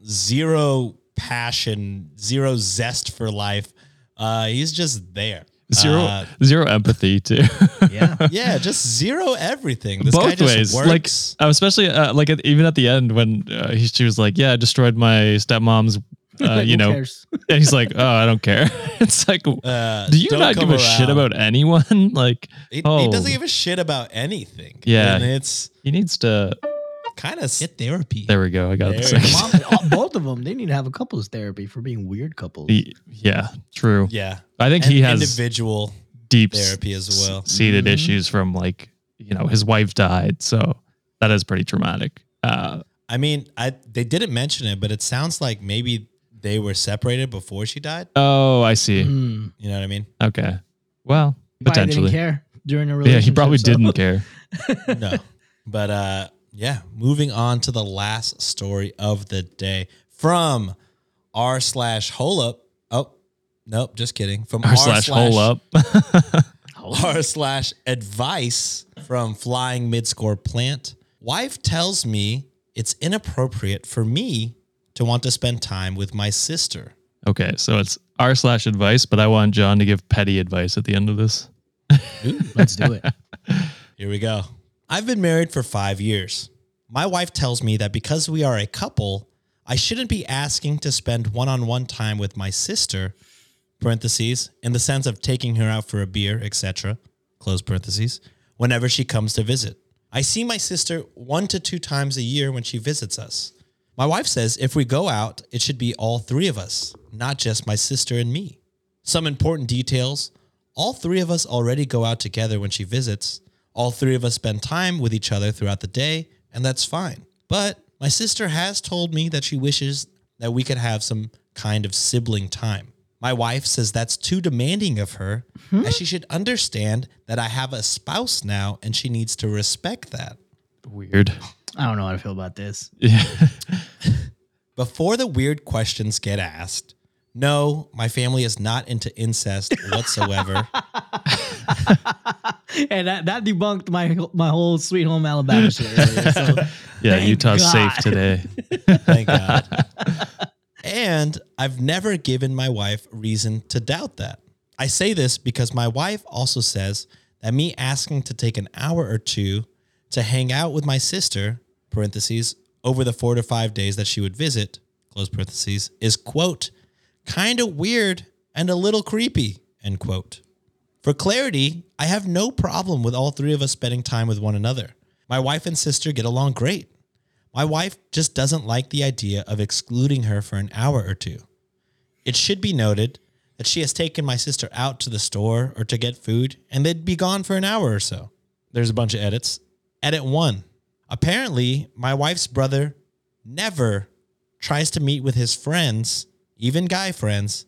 zero passion, zero zest for life. Uh, he's just there. Zero Uh, zero empathy too. (laughs) yeah. (laughs) yeah, just zero everything. This guy Both just ways, works. like uh, especially uh, like at, even at the end when uh, he, she was like, "Yeah, I destroyed my stepmom's," uh, (laughs) you know, cares? and he's like, "Oh, I don't care." it's like, uh, do you don't give come a shit about anyone? like, He, oh, he doesn't give a shit about anything. Yeah. and it's he needs to. Kind of Get therapy. There we go. I got There the you. (laughs) Mom, both of them, they need to have a couples therapy for being weird couples. Yeah, true. yeah. I think And he has individual deep therapy as well. seated Mhm. issues from like you know his wife died, so that is pretty traumatic. Uh, I mean, I they didn't mention it, but it sounds like maybe they were separated before she died. oh, I see. Mm. You know what I mean? Okay, well, He probably potentially. didn't care during a Yeah, he probably so- didn't care. (laughs) No. but uh yeah, moving on to the last story of the day from r slash hole up. Oh, nope, just kidding. From R slash (laughs) hole up. r slash advice from flying mid score plant. Wife tells me it's inappropriate for me to want to spend time with my sister. okay, so it's r slash advice, but I want John to give petty advice at the end of this. Let's do it. (laughs) Here we go. I've been married for five years. My wife tells me that because we are a couple, I shouldn't be asking to spend one on one time with my sister, parentheses, in the sense of taking her out for a beer, etc., close parentheses, whenever she comes to visit. I see my sister one to two times a year when she visits us. My wife says if we go out, it should be all three of us, not just my sister and me. Some important details all three of us already go out together when she visits. All three of us spend time with each other throughout the day, and that's fine. But my sister has told me that she wishes that we could have some kind of sibling time. My wife says that's too demanding of her, hmm? and she should understand that I have a spouse now and she needs to respect that. Weird. I don't know how to feel about this. (laughs) Yeah. (laughs) Before the weird questions get asked, no, my family is not into incest whatsoever. (laughs) And that, that debunked my my whole Sweet Home Alabama shit earlier. So (laughs) Yeah, Thank Utah's safe today. Thank God. and I've never given my wife reason to doubt that. I say this because my wife also says that me asking to take an hour or two to hang out with my sister, parentheses, over the four to five days that she would visit, close parentheses, is quote, kind of weird and a little creepy, end quote. For clarity, I have no problem with all three of us spending time with one another. My wife and sister get along great. My wife just doesn't like the idea of excluding her for an hour or two. It should be noted that she has taken my sister out to the store or to get food, and they'd be gone for an hour or so. There's a bunch of edits. Edit one. Apparently, my wife's brother never tries to meet with his friends, even guy friends,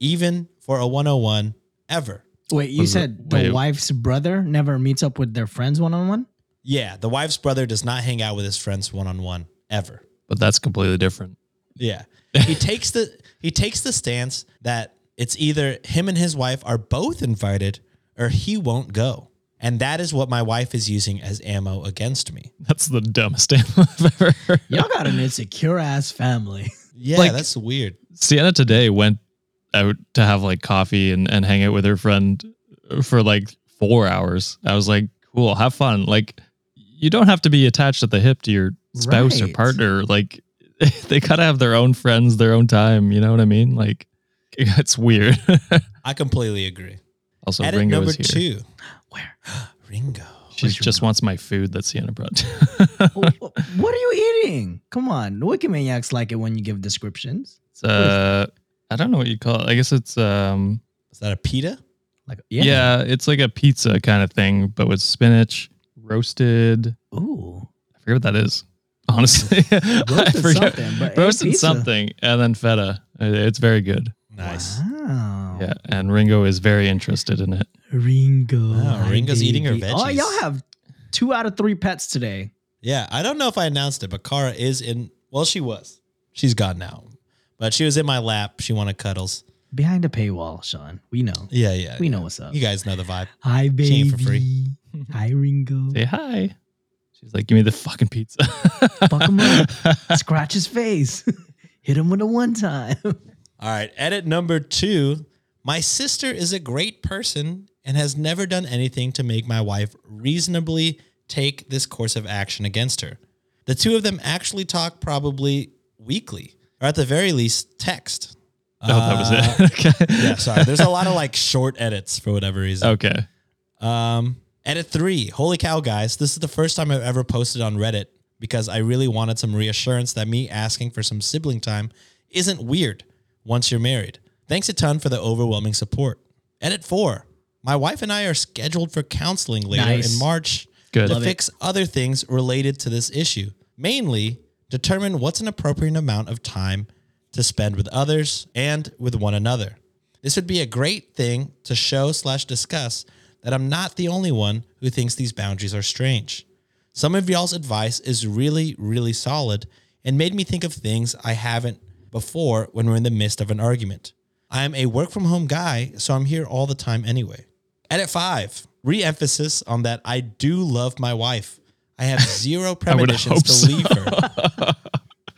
even for a 101 ever. wait, you said the wait. wife's brother never meets up with their friends one on one? Yeah, the wife's brother does not hang out with his friends one on one ever. But that's completely different. Yeah. (laughs) He takes the he takes the stance that it's either him and his wife are both invited or he won't go. And that is what my wife is using as ammo against me. That's the dumbest (laughs) ammo I've ever heard. Y'all got an insecure ass family. Yeah, Like- that's weird. Sienna today went out to have like coffee and, and hang out with her friend for like four hours. I was like, cool, have fun. Like, you don't have to be attached at the hip to your spouse or partner. Like, (laughs) they gotta have their own friends, their own time. You know what I mean? Like, (laughs) it's weird. (laughs) I completely agree. also, Edit Ringo number is here. two. Where? (gasps) Ringo. She Where's just mouth? wants my food that Sienna brought. Wh- what are you eating? Come on, the Wikimaniacs like it when you give descriptions. It's, uh, I don't know what you call it. I guess it's um, Is that a pita? Like yeah. yeah, it's like a pizza kind of thing, but with spinach, roasted. ooh, I forget what that is. Honestly, (laughs) (laughs) I Roasted forget. something, but roasted pizza. something, and then feta. It's very good. Nice. Wow. Yeah, and Ringo is very interested in it. Ringo. Wow, hi, Ringo's eating her baby. Oh, veggies. y'all have two out of three pets today. Yeah, I don't know if I announced it, but Kara is in. Well, she was. She's gone now, but she was in my lap. She wanted cuddles. Behind a paywall, Sean. We know. Yeah, yeah. We know what's up. You guys know the vibe. Hi, baby. She ain't for free. Hi, Ringo. (laughs) Say hi. She's like, "Give me the fucking pizza." Fuck him up. (laughs) Scratch his face. (laughs) Hit him with a one time. All right, edit number two. My sister is a great person and has never done anything to make my wife reasonably take this course of action against her. The two of them actually talk probably weekly, or at the very least, text. oh, that was it. (laughs) okay. Yeah, sorry. There's a lot of like short edits for whatever reason. Okay. Um, edit three. Holy cow, guys. This is the first time I've ever posted on Reddit because I really wanted some reassurance that me asking for some sibling time isn't weird once you're married. Thanks a ton for the overwhelming support. Edit four. My wife and I are scheduled for counseling later Nice. in March Good. to Love it. fix other things related to this issue. Mainly, determine what's an appropriate amount of time to spend with others and with one another. This would be a great thing to show slash discuss that I'm not the only one who thinks these boundaries are strange. Some of y'all's advice is really, really solid and made me think of things I haven't before when we're in the midst of an argument. I am a work from home guy, so I'm here all the time anyway. Edit five, re emphasis on that I do love my wife. I have zero (laughs) premonitions to so. leave her.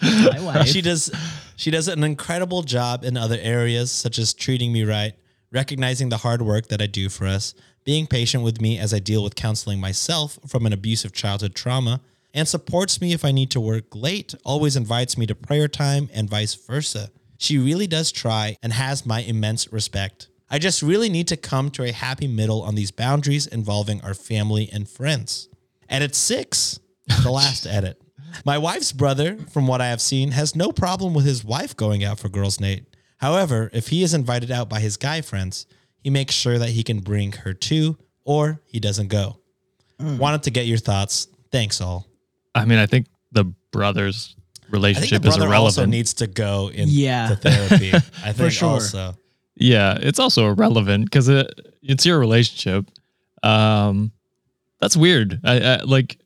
(laughs) My wife. She does she does an incredible job in other areas such as treating me right, recognizing the hard work that I do for us, being patient with me as I deal with counseling myself from an abusive childhood trauma, and supports me if I need to work late, always invites me to prayer time and vice versa. She really does try and has my immense respect. I just really need to come to a happy middle on these boundaries involving our family and friends. Edit six, the last (laughs) edit. My wife's brother, from what I have seen, has no problem with his wife going out for girls' night. However, if he is invited out by his guy friends, he makes sure that he can bring her too, or he doesn't go. Wanted to get your thoughts. Thanks, all. I mean, I think the brothers' I think the relationship is irrelevant. also needs to go in Yeah. therapy. (laughs) I think sure. also. yeah, it's also irrelevant because it, it's your relationship. Um, that's weird. I, I like.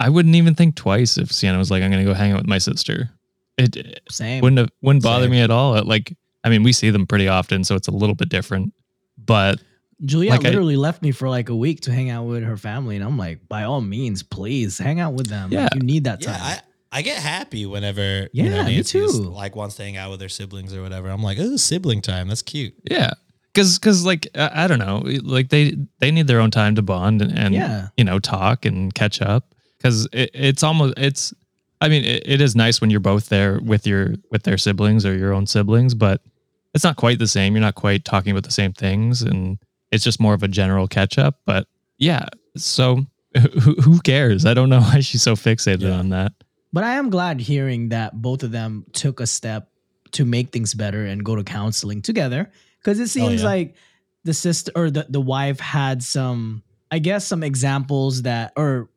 I wouldn't even think twice if Sienna was like, "I'm gonna go hang out with my sister." It, it Same. wouldn't have, wouldn't bother Same. me at all. It, like, I mean, we see them pretty often, so it's a little bit different. But Juliet Like I- literally left me for like a week to hang out with her family, and I'm like, by all means, please hang out with them. Like, Yeah. you need that Yeah, time. I, I get happy whenever you know, Yeah, me too. like wants to hang out with her siblings or whatever. I'm like, oh, sibling time. That's cute. Yeah, because because like I, I don't know, like they they need their own time to bond and, and Yeah. you know talk and catch up. Because it, it's almost it's, I mean, it, it is nice when you're both there with your with their siblings or your own siblings, but it's not quite the same. You're not quite talking about the same things, and it's just more of a general catch up. But yeah, so who, who cares? I don't know (laughs) why she's so fixated Yeah. on that. But I am glad hearing that both of them took a step to make things better and go to counseling together. Because it oh, seems yeah. like the sister or the, the wife had some, I guess, some examples that, or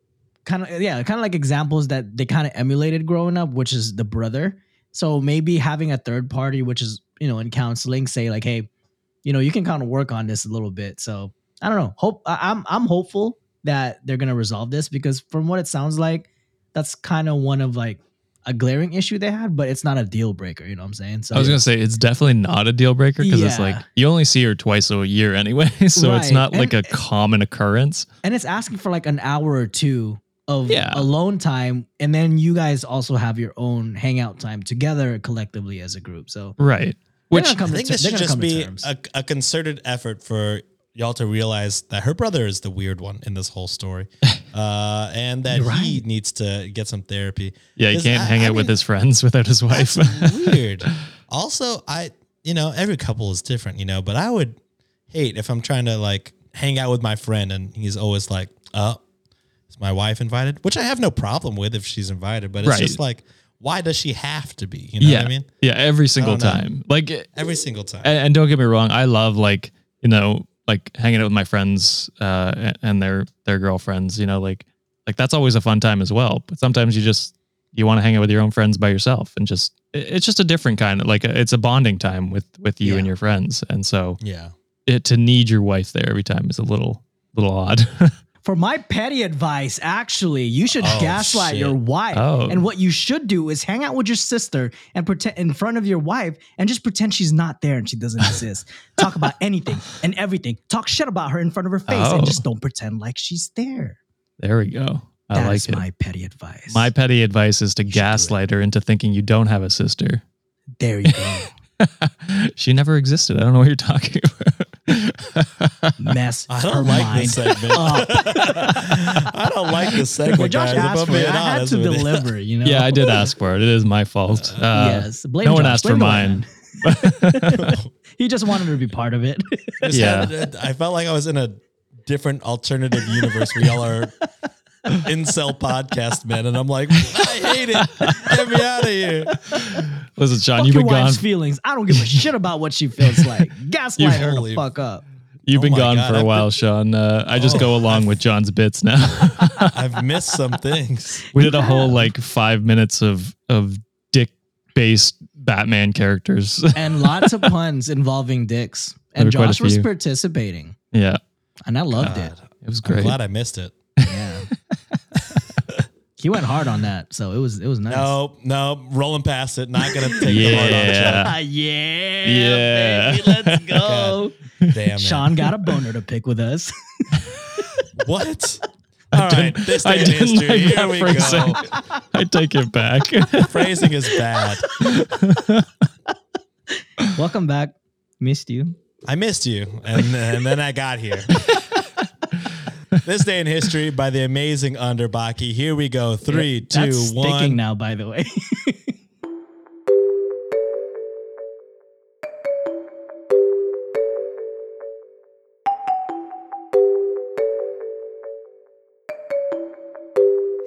kind of, yeah, kind of like examples that they kind of emulated growing up, which is the brother. So maybe having a third party, which is, you know, in counseling, say like, hey, you know, you can kind of work on this a little bit. So I don't know. Hope I'm I'm hopeful that they're gonna resolve this because from what it sounds like, that's kind of one of like a glaring issue they had, but it's not a deal breaker. You know what I'm saying? So I was gonna say it's definitely not a deal breaker because it's like you only see her twice a year anyway, (laughs) so it's Right. not like And- a common occurrence. and it's asking for like an hour or two of Yeah. alone time, and then you guys also have your own hangout time together collectively as a group. So Right. Which gonna I think ter- this should just be a, a concerted effort for y'all to realize that her brother is the weird one in this whole story, (laughs) uh, and that You're he needs to get some therapy. yeah, he can't I- hang I out with his friends without his wife. (laughs) Weird. Also, I you know every couple is different, you know, but I would hate if I'm trying to like hang out with my friend and he's always like, "Oh, is my wife invited? Which I have no problem with if she's invited, but it's Right. just like, why does she have to be? You know yeah, what I mean? yeah, every single know. time. Like, Every single time. and don't get me wrong, I love like you know like hanging out with my friends uh, and their their girlfriends. You know, like like that's always a fun time as well. But sometimes you just you want to hang out with your own friends by yourself and just it's just a different kind of like it's a bonding time with with you Yeah. and your friends. And so yeah. it to need your wife there every time is a little little odd. (laughs) For my petty advice, actually, you should Oh, gaslight shit. your wife. Oh. And what you should do is hang out with your sister and pretend in front of your wife and just pretend she's not there and she doesn't (laughs) exist. Talk about anything and everything. Talk shit about her in front of her face Oh. and just don't pretend like she's there. there we go. I That like it. my petty advice. My petty advice is to gaslight her into thinking you don't have a sister. there you go. (laughs) she never existed. I don't know what you're talking (laughs) about. Mess I don't like mind this segment. (laughs) I don't like this segment, Well, Josh guys. asked for it. I had to deliver, you know? yeah, I did ask for it. It is my fault. Uh, yes. Blame no one Josh. asked Blame for mine. (laughs) he just wanted to be part of it. Yeah. had- I felt like I was in a different alternative universe where y'all are incel podcast man. and I'm like, I hate it. Get me out of here. Listen, Sean, Fuck you've your been gone. feelings. I don't give a shit about what she feels like. (laughs) Gaslight her Holy- the fuck up. You've Oh been my gone God, for a I've while, Sean. Uh, I just Oh, go along with John's bits now. (laughs) I've missed some things. we did a whole like five minutes of of dick based Batman characters. (laughs) And lots of puns involving dicks. And were quite a Josh was few. participating. yeah, And I loved it. it was I'm great. glad I missed it. Yeah. he went hard on that. So it was it was nice. No, no, rolling past it. Not gonna take the hard on Yeah. Ah, (laughs) yeah. Yeah. Baby, let's (laughs) go. joke. Damn it. Sean got a boner to pick with us. (laughs) What? All right, this I day in didn't history. like Here we for a go. I take it back. Phrasing is bad. Welcome back. Missed you. I missed you, and, and then I got here. This day in history by the amazing Underbaki. Here we go. Three, two, one. That's sticking now, by the way. (laughs)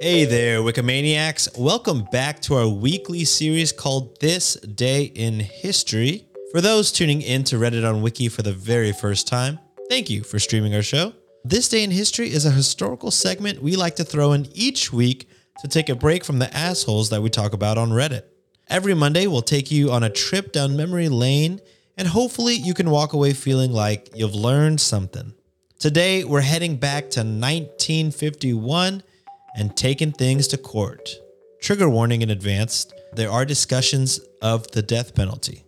Hey there, Wikimaniacs. Welcome back to our weekly series called This Day in History. For those tuning in to Reddit on Wiki for the very first time, thank you for streaming our show. This Day in History is a historical segment we like to throw in each week to take a break from the assholes that we talk about on Reddit. Every Monday, we'll take you on a trip down memory lane, and hopefully, you can walk away feeling like you've learned something. Today, we're heading back to 1951 and taking things to court. Trigger warning in advance there are discussions of the death penalty.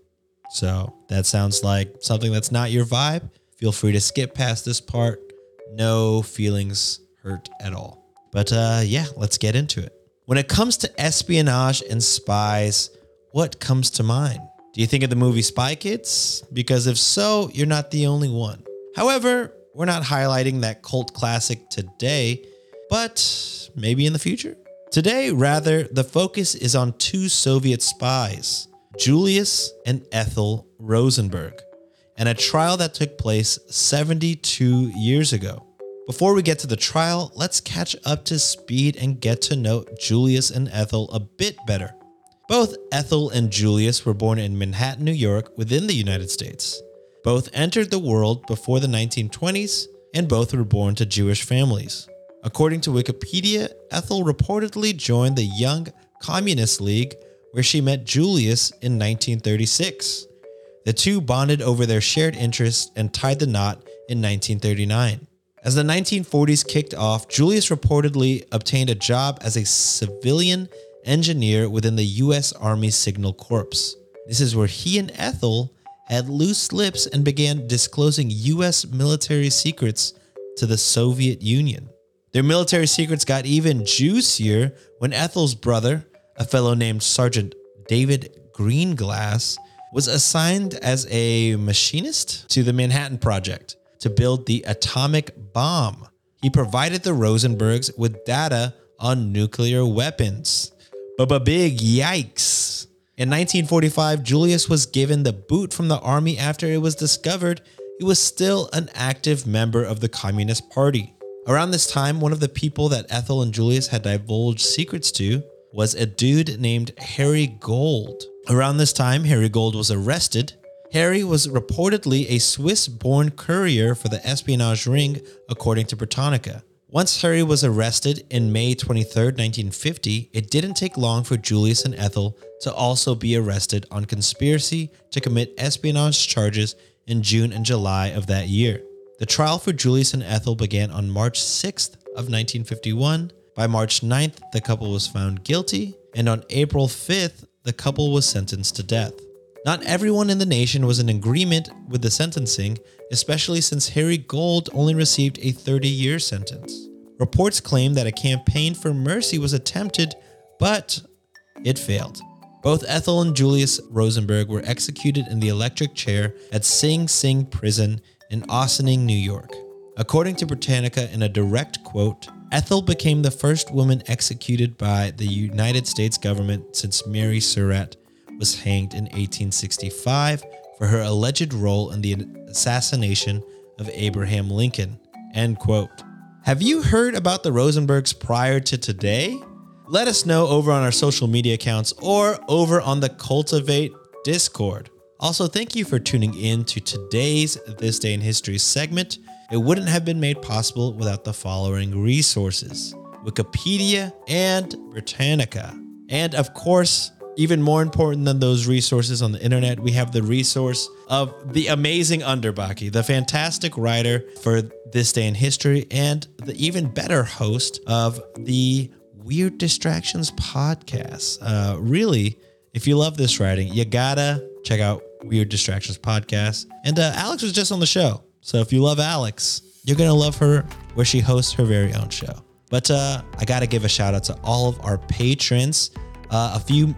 So, that sounds like something that's not your vibe. Feel free to skip past this part. No feelings hurt at all. But uh, yeah, let's get into it. When it comes to espionage and spies, what comes to mind? Do you think of the movie Spy Kids? Because if so, you're not the only one. However, we're not highlighting that cult classic today, but maybe in the future. Today, rather, the focus is on two Soviet spies, Julius and Ethel Rosenberg, and a trial that took place 72 years ago. Before we get to the trial, let's catch up to speed and get to know Julius and Ethel a bit better. Both Ethel and Julius were born in Manhattan, New York, within the United States. Both entered the world before the 1920s, and both were born to Jewish families. According to Wikipedia, Ethel reportedly joined the Young Communist League, where she met Julius in 1936. The two bonded over their shared interests and tied the knot in 1939. As the 1940s kicked off, Julius reportedly obtained a job as a civilian engineer within the U.S. Army Signal Corps. This is where he and Ethel had loose lips and began disclosing U.S. military secrets to the Soviet Union. Their military secrets got even juicier when Ethel's brother, a fellow named Sergeant David Greenglass, was assigned as a machinist to the Manhattan Project to build the atomic bomb. He provided the Rosenbergs with data on nuclear weapons. But big yikes. In 1945, Julius was given the boot from the army after it was discovered he was still an active member of the Communist Party. Around this time, one of the people that Ethel and Julius had divulged secrets to was a dude named Harry Gold. Around this time, Harry Gold was arrested. Harry was reportedly a Swiss born courier for the espionage ring, according to Britannica. Once Harry was arrested in May 23, 1950, it didn't take long for Julius and Ethel to also be arrested on conspiracy to commit espionage charges in June and July of that year. The trial for Julius and Ethel began on March 6th of 1951. By March 9th, the couple was found guilty, and on April 5th, the couple was sentenced to death. Not everyone in the nation was in agreement with the sentencing, especially since Harry Gold only received a 30 year sentence. Reports claim that a campaign for mercy was attempted, but it failed. Both Ethel and Julius Rosenberg were executed in the electric chair at Sing Sing Prison in Ossining, New York. According to Britannica, in a direct quote, Ethel became the first woman executed by the United States government since Mary Surratt was hanged in 1865 for her alleged role in the assassination of Abraham Lincoln. End quote. Have you heard about the Rosenbergs prior to today? Let us know over on our social media accounts or over on the Cultiv8 Discord. Also, thank you for tuning in to today's This Day in History segment. It wouldn't have been made possible without the following resources Wikipedia and Britannica. And of course, even more important than those resources on the internet, we have the resource of the amazing Underbaki, the fantastic writer for This Day in History, and the even better host of the Weird Distractions podcast. Uh, really, if you love this writing, you gotta check out Weird Distractions podcast. And uh, Alex was just on the show. So if you love Alex, you're gonna love her where she hosts her very own show. But uh, I gotta give a shout out to all of our patrons. Uh, a few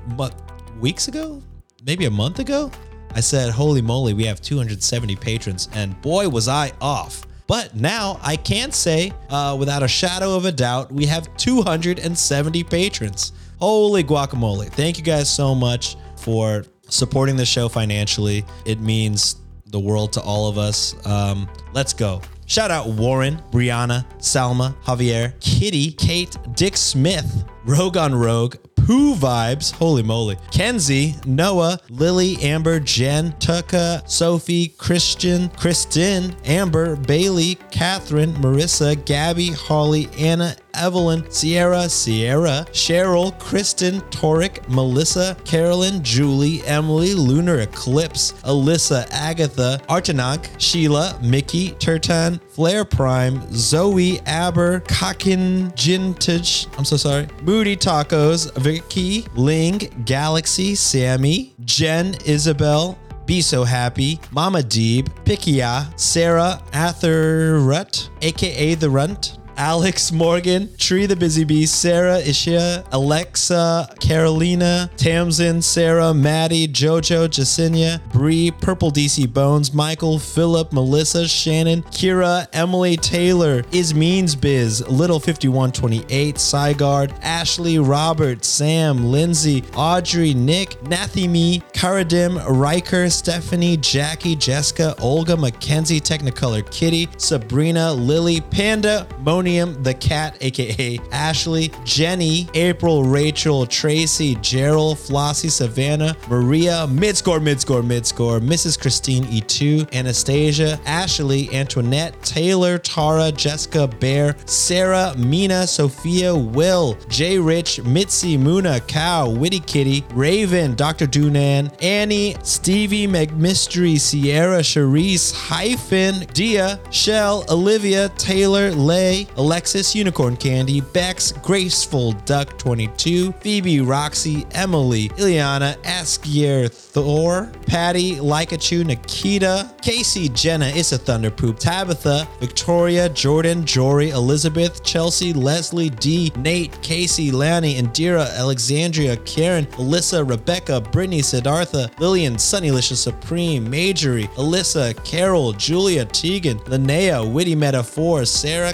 weeks ago, maybe a month ago, I said, Holy moly, we have 270 patrons. And boy, was I off. But now I can say, uh, without a shadow of a doubt, we have 270 patrons. Holy guacamole. Thank you guys so much for supporting the show financially. It means the world to all of us. Um, let's go. Shout out Warren, Brianna, Salma, Javier, Kitty, Kate, Dick Smith, Rogue on Rogue, Pooh Vibes, holy moly, Kenzie, Noah, Lily, Amber, Jen, Tuka, Sophie, Christian, Kristen, Amber, Bailey, Catherine, Marissa, Gabby, Holly, Anna, Evelyn, Sierra, Sierra, Cheryl, Kristen, Toric, Melissa, Carolyn, Julie, Emily, Lunar Eclipse, Alyssa, Agatha, Artanok, Sheila, Mickey, Turtan, Flare Prime, Zoe, Aber, Kakin, Jintage, I'm so sorry, Moody Tacos, Vicky, Ling, Galaxy, Sammy, Jen, Isabel, be So Happy, Mama Deeb, Pikia, Sarah Atherut, aka The Runt, Alex Morgan, Tree the Busy Bee, Sarah Ishia, Alexa, Carolina, Tamsin, Sarah, Maddie, Jojo, Jacinia, Bree, Purple DC Bones, Michael, Philip, Melissa, Shannon, Kira, Emily, Taylor, Is Means Biz, Little 5128, Sygard, Ashley, Robert, Sam, Lindsay, Audrey, Nick, Nathimi, Karadim, Riker, Stephanie, Jackie, Jessica, Olga, Mackenzie, Technicolor Kitty, Sabrina, Lily, Panda, The cat, aka Ashley, Jenny, April, Rachel, Tracy, Gerald, Flossie, Savannah, Maria, Midscore, Midscore, Midscore, Mrs. Christine E2, Anastasia, Ashley, Antoinette, Taylor, Tara, Jessica, Bear, Sarah, Mina, Sophia, Will, J. Rich, Mitzi, Muna, Cow, Witty Kitty, Raven, Dr. Dunan, Annie, Stevie, McMystery, Sierra, Charisse, Hyphen, Dia, Shell, Olivia, Taylor, Lay, Alexis, Unicorn Candy, Bex, Graceful Duck 22, Phoebe, Roxy, Emily, Ileana, Askier, Thor, Patty, Likachu, Nikita, Casey, Jenna, Is a Thunder Poop, Tabitha, Victoria, Jordan, Jory, Elizabeth, Chelsea, Leslie, D, Nate, Casey, Lanny, Indira, Alexandria, Karen, Alyssa, Rebecca, Brittany, Siddhartha, Lillian, Sunnylicious Supreme, Majorie, Alyssa, Carol, Julia, Tegan, Linnea, Witty Metaphor, Sarah,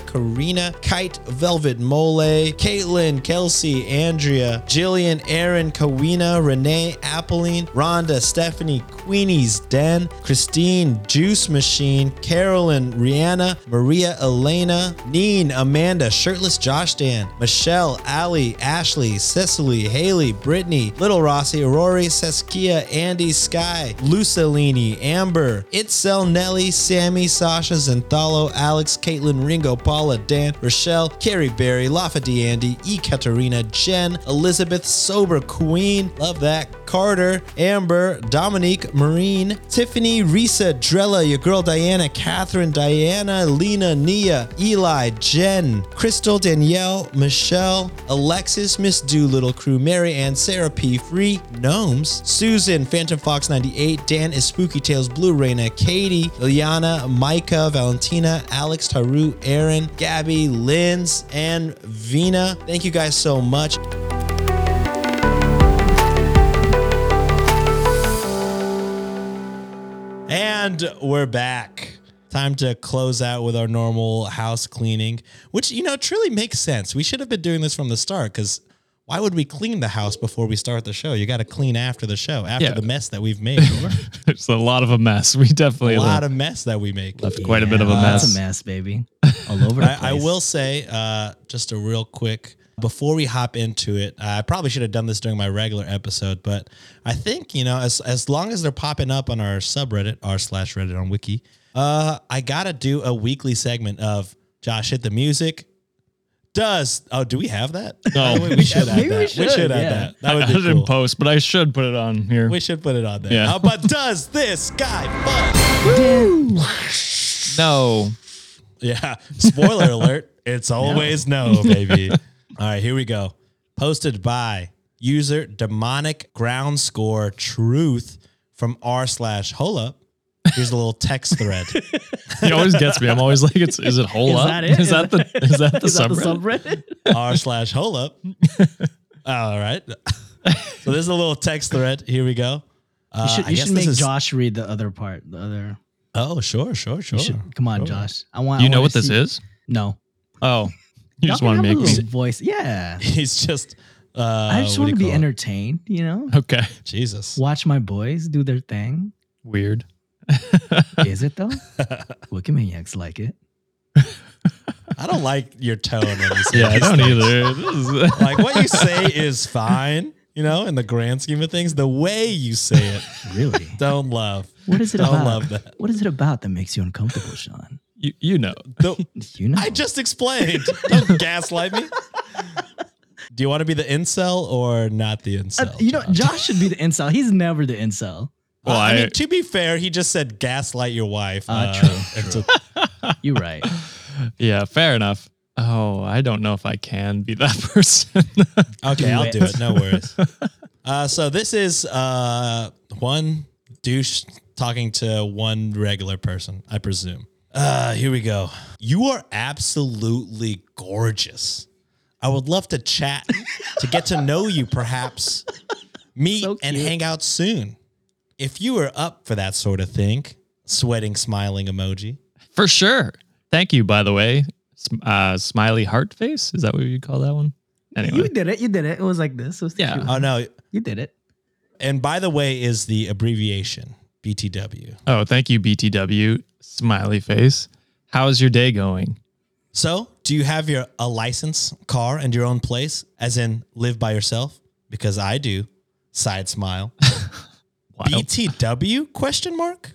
Karina, Kite, Velvet Mole, Caitlin, Kelsey, Andrea, Jillian, Aaron, Kawina, Renee, Appeline, Rhonda, Stephanie, Queenie's Den, Christine, Juice Machine, Carolyn, Rihanna, Maria Elena, Neen, Amanda, Shirtless Josh Dan, Michelle, Ali, Ashley, Cecily, Haley, Brittany, Little Rossi, Rory, Saskia, Andy, Sky, Lucelini, Amber, Itzel, Nelly, Sammy, Sasha, Zenthalo, Alex, Caitlin, Ringo, Paula, Dan, Rochelle, Carrie Berry, Lafayette, Andy, E. Katarina, Jen, Elizabeth, Sober Queen, love that, Carter, Amber, Dominique, Marine, Tiffany, Risa, Drella, your girl Diana, Catherine, Diana, Lena, Nia, Eli, Jen, Crystal, Danielle, Michelle, Alexis, Miss Doolittle Crew, Mary Ann, Sarah P. Free, Gnomes, Susan, Phantom Fox 98, Dan is Spooky Tales, Blue Raina, Katie, Ilyana, Micah, Valentina, Alex, Taru, Aaron, Gabby, Linz, and Vina. Thank you guys so much. And we're back. Time to close out with our normal house cleaning, which, you know, truly makes sense. We should have been doing this from the start because why would we clean the house before we start the show? You got to clean after the show, after Yeah. the mess that we've made. (laughs) It's a lot of a mess. We definitely a lot left, of mess that we make. left quite a bit of a mess. That's a mess, baby. (laughs) All over the place. I, I will say, uh, just a real quick before we hop into it, I probably should have done this during my regular episode, but I think you know, as as long as they're popping up on our subreddit r slash Reddit on Wiki, uh, I gotta do a weekly segment of Josh hit the music. Does oh do we have that? (laughs) No. (laughs) we, we should add Maybe we that. We should, should, add yeah. that. That I would did be in cool. post, but I should put it on here. We should put it on there. Yeah. Uh, but does this guy fuck? no. Yeah. Spoiler (laughs) alert. It's always no, (laughs) baby. All right, here we go. Posted by user demonic ground score truth from r slash hole up. Here's a little text thread. (laughs) He always gets me. I'm always like, it's is it hole Is that it? Is that the is that the Is that the subreddit? subreddit? r slash hole up. All right. So there's a little text thread. Here we go. Uh, You should, I you guess should this make is- Josh read the other part. The other. Oh, sure, sure, sure. Should, come on, Josh. I want. You I know wanna what this see- is? No. Oh, you just Y'all want to have a make me. voice. Yeah. (laughs) He's just. Uh, I just want to be call it? entertained. You know, Okay, Jesus. watch my boys do their thing. weird. (laughs) Is it though? (laughs) Wikimaniacs like it. I don't like your tone when you say Yeah, I don't either. Is- like what you say is fine, you know, in the grand scheme of things. The way you say it, (laughs) Really? don't love. What is it Don't about? love that. What is it about that makes you uncomfortable, Sean? you, you know. The- (laughs) You know. I just explained. Don't (laughs) gaslight me. Do you want to be the incel or not the incel? Uh, you know, Josh should be the incel. He's never the incel. Well, I, I- mean, to be fair, he just said gaslight your wife. Ah, true, until- You're right. Yeah, fair enough. Oh, I don't know if I can be that (laughs) person. okay, I'll do it. No worries. Uh, so this is uh, one douche talking to one regular person, I presume. Uh, here we go. You are absolutely gorgeous. I would love to chat to get to know you, perhaps meet So and hang out soon. If you are up for that sort of thing, sweating, smiling emoji. For sure. Thank you, by the way. Sm- Uh, smiley heart face. Is that what you call that one? Anyway, You did it. You did it. It was like this. It was Yeah. Oh no! You did it. And by the way, is the abbreviation BTW. Oh, thank you, BTW. Smiley face. How's your day going? So, do you have your a license, car, and your own place, as in live by yourself? Because I do. Side smile. (laughs) BTW? Question mark.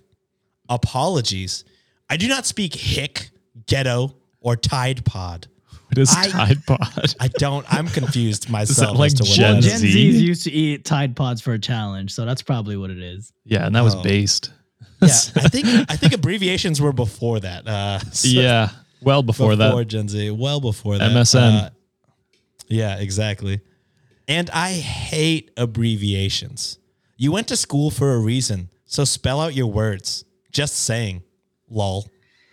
Apologies. I do not speak hick, ghetto, or Tide Pod. What is I- Tide Pod? I don't. I'm confused (laughs) myself like as to what Gen that Gen. Z? Z's used to eat Tide Pods for a challenge, so that's probably what it is. yeah, and that was Oh. based. Yeah, (laughs) I think I think abbreviations were before that. Uh, so- Yeah, well before, before that. Before Gen Z, well before that. MSN. Uh, yeah, exactly. And I hate abbreviations. You went to school for a reason, so spell out your words. Just saying. Lol.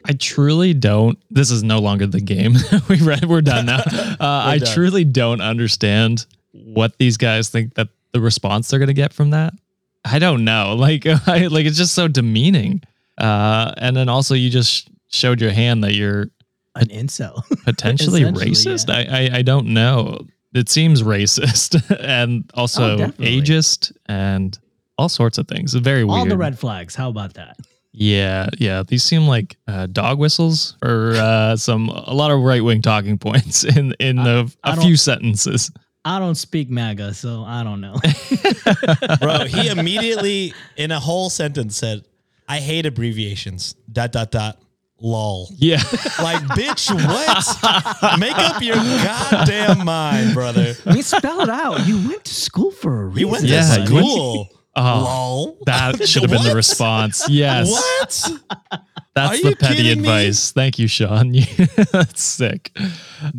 I truly don't. This is no longer the game. (laughs) we read. We're done now. (laughs) Uh, I done. truly don't understand what these guys think that the response they're gonna get from that. I don't know. (laughs) Like, I, like it's just so demeaning. Uh, and then also you just showed your hand that you're an incel. potentially racist. yeah. I, I I don't know. It seems racist and also Oh, ageist and all sorts of things. Very weird. All the red flags. How about that? Yeah, yeah. These seem like uh, dog whistles or uh, some a lot of right wing talking points (laughs) in in a, I a don't- few sentences. I don't speak MAGA, so I don't know. (laughs) Bro, he immediately in a whole sentence said, I hate abbreviations. Dot dot dot. Lol. Yeah, Like, bitch, what? Make up your goddamn mind, brother. I mean, spell it out. You went to school for a reason. You went to Yeah, you went- school. Oh, Lol. that (laughs) should have been the response. Yes, What? (laughs) that's Are the petty kidding me? advice. Thank you, Sean. (laughs) that's sick.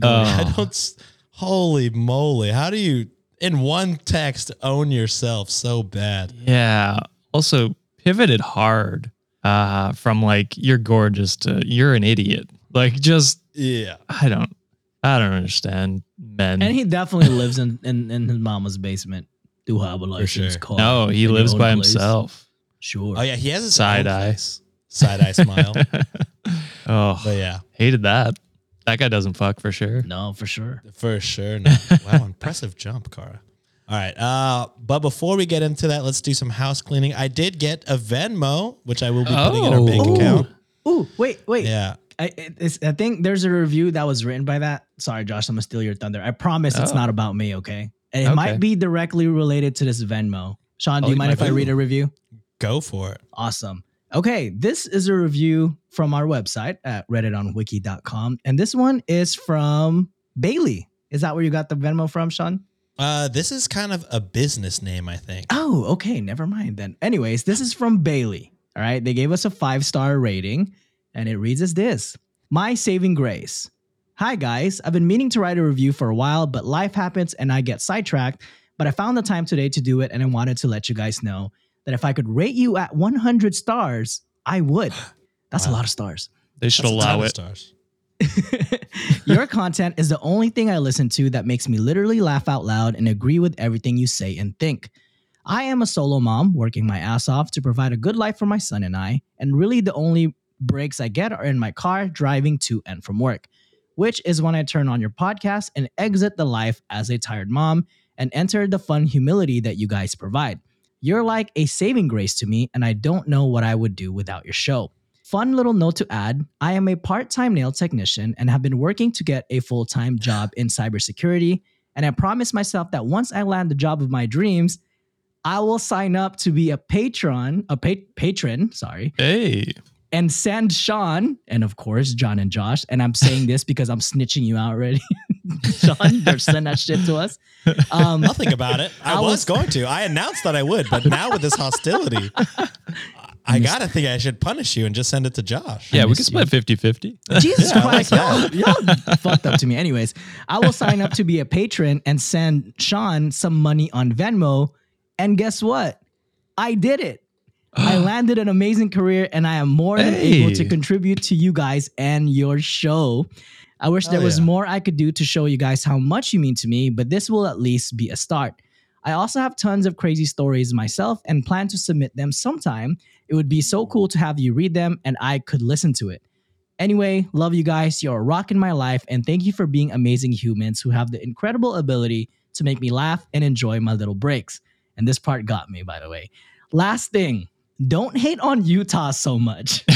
I don't. Holy moly! How do you, in one text, own yourself so bad? yeah. Also, pivoted hard uh, from like you're gorgeous to you're an idiot. Like, just Yeah. I don't, I don't understand men. And he definitely lives in, in, in his mama's basement. Do have a license sure. car. no, he lives by place. himself. Sure. Oh yeah, he has a Side eye. Side eye smile. (laughs) Oh, But yeah, hated that. That guy doesn't fuck for sure. No, for sure. for sure. No. Wow, (laughs) impressive jump, Cara. All right. Uh, but before we get into that, let's do some house cleaning. I did get a Venmo, which I will be putting in our bank Oh. account. Ooh, wait, wait. Yeah. I, it's, I think there's a review that was written by that. Sorry, Josh, I'm gonna steal your thunder. I promise it's Oh. not about me, okay? And it Okay. might be directly related to this Venmo. Sean, do Oh, you mind if I read a review? Go for it. Awesome. Okay, this is a review from our website at redditonwiki.com. And this one is from Bailey. Is that where you got the Venmo from, Sean? Uh, this is kind of a business name, I think. Oh, okay. Never mind then. Anyways, this is from Bailey. All right. They gave us a five star rating, and it reads as this My saving grace. Hi, guys. I've been meaning to write a review for a while, but life happens and I get sidetracked. But I found the time today to do it, and I wanted to let you guys know that if I could rate you at 100 stars, I would. (gasps) That's a lot of stars. They should That's allow it. Stars. (laughs) (laughs) Your content is the only thing I listen to that makes me literally laugh out loud and agree with everything you say and think. I am a solo mom working my ass off to provide a good life for my son and I, and really the only breaks I get are in my car driving to and from work, which is when I turn on your podcast and exit the life as a tired mom and enter the fun humility that you guys provide. You're like a saving grace to me, and I don't know what I would do without your show. Fun little note to add I am a part time nail technician and have been working to get a full time job in cybersecurity. And I promised myself that once I land the job of my dreams, I will sign up to be a patron, a pa- patron, sorry, Hey, and send Sean and of course John and Josh. And I'm saying this because I'm snitching you out already. (laughs) Sean, they're sending that shit to us. Um, I'll about it. I, I was, was- going to. I announced that I would, but now with this hostility, (laughs) I gotta think I should punish you and just send it to Josh. yeah, we can split 50 50. Jesus Yeah, I like Christ, y'all, y'all fucked up to me. Anyways, I will sign up to be a patron and send Sean some money on Venmo. And guess what? I did it. I (sighs) landed an amazing career and I am more than able to contribute to you guys and your show. I wish there was yeah. more I could do to show you guys how much you mean to me, but this will at least be a start. I also have tons of crazy stories myself and plan to submit them sometime. It would be so cool to have you read them and I could listen to it. Anyway, love you guys. You're a rock in my life, and thank you for being amazing humans who have the incredible ability to make me laugh and enjoy my little breaks. And this part got me, by the way. Last thing, don't hate on Utah so much. (laughs)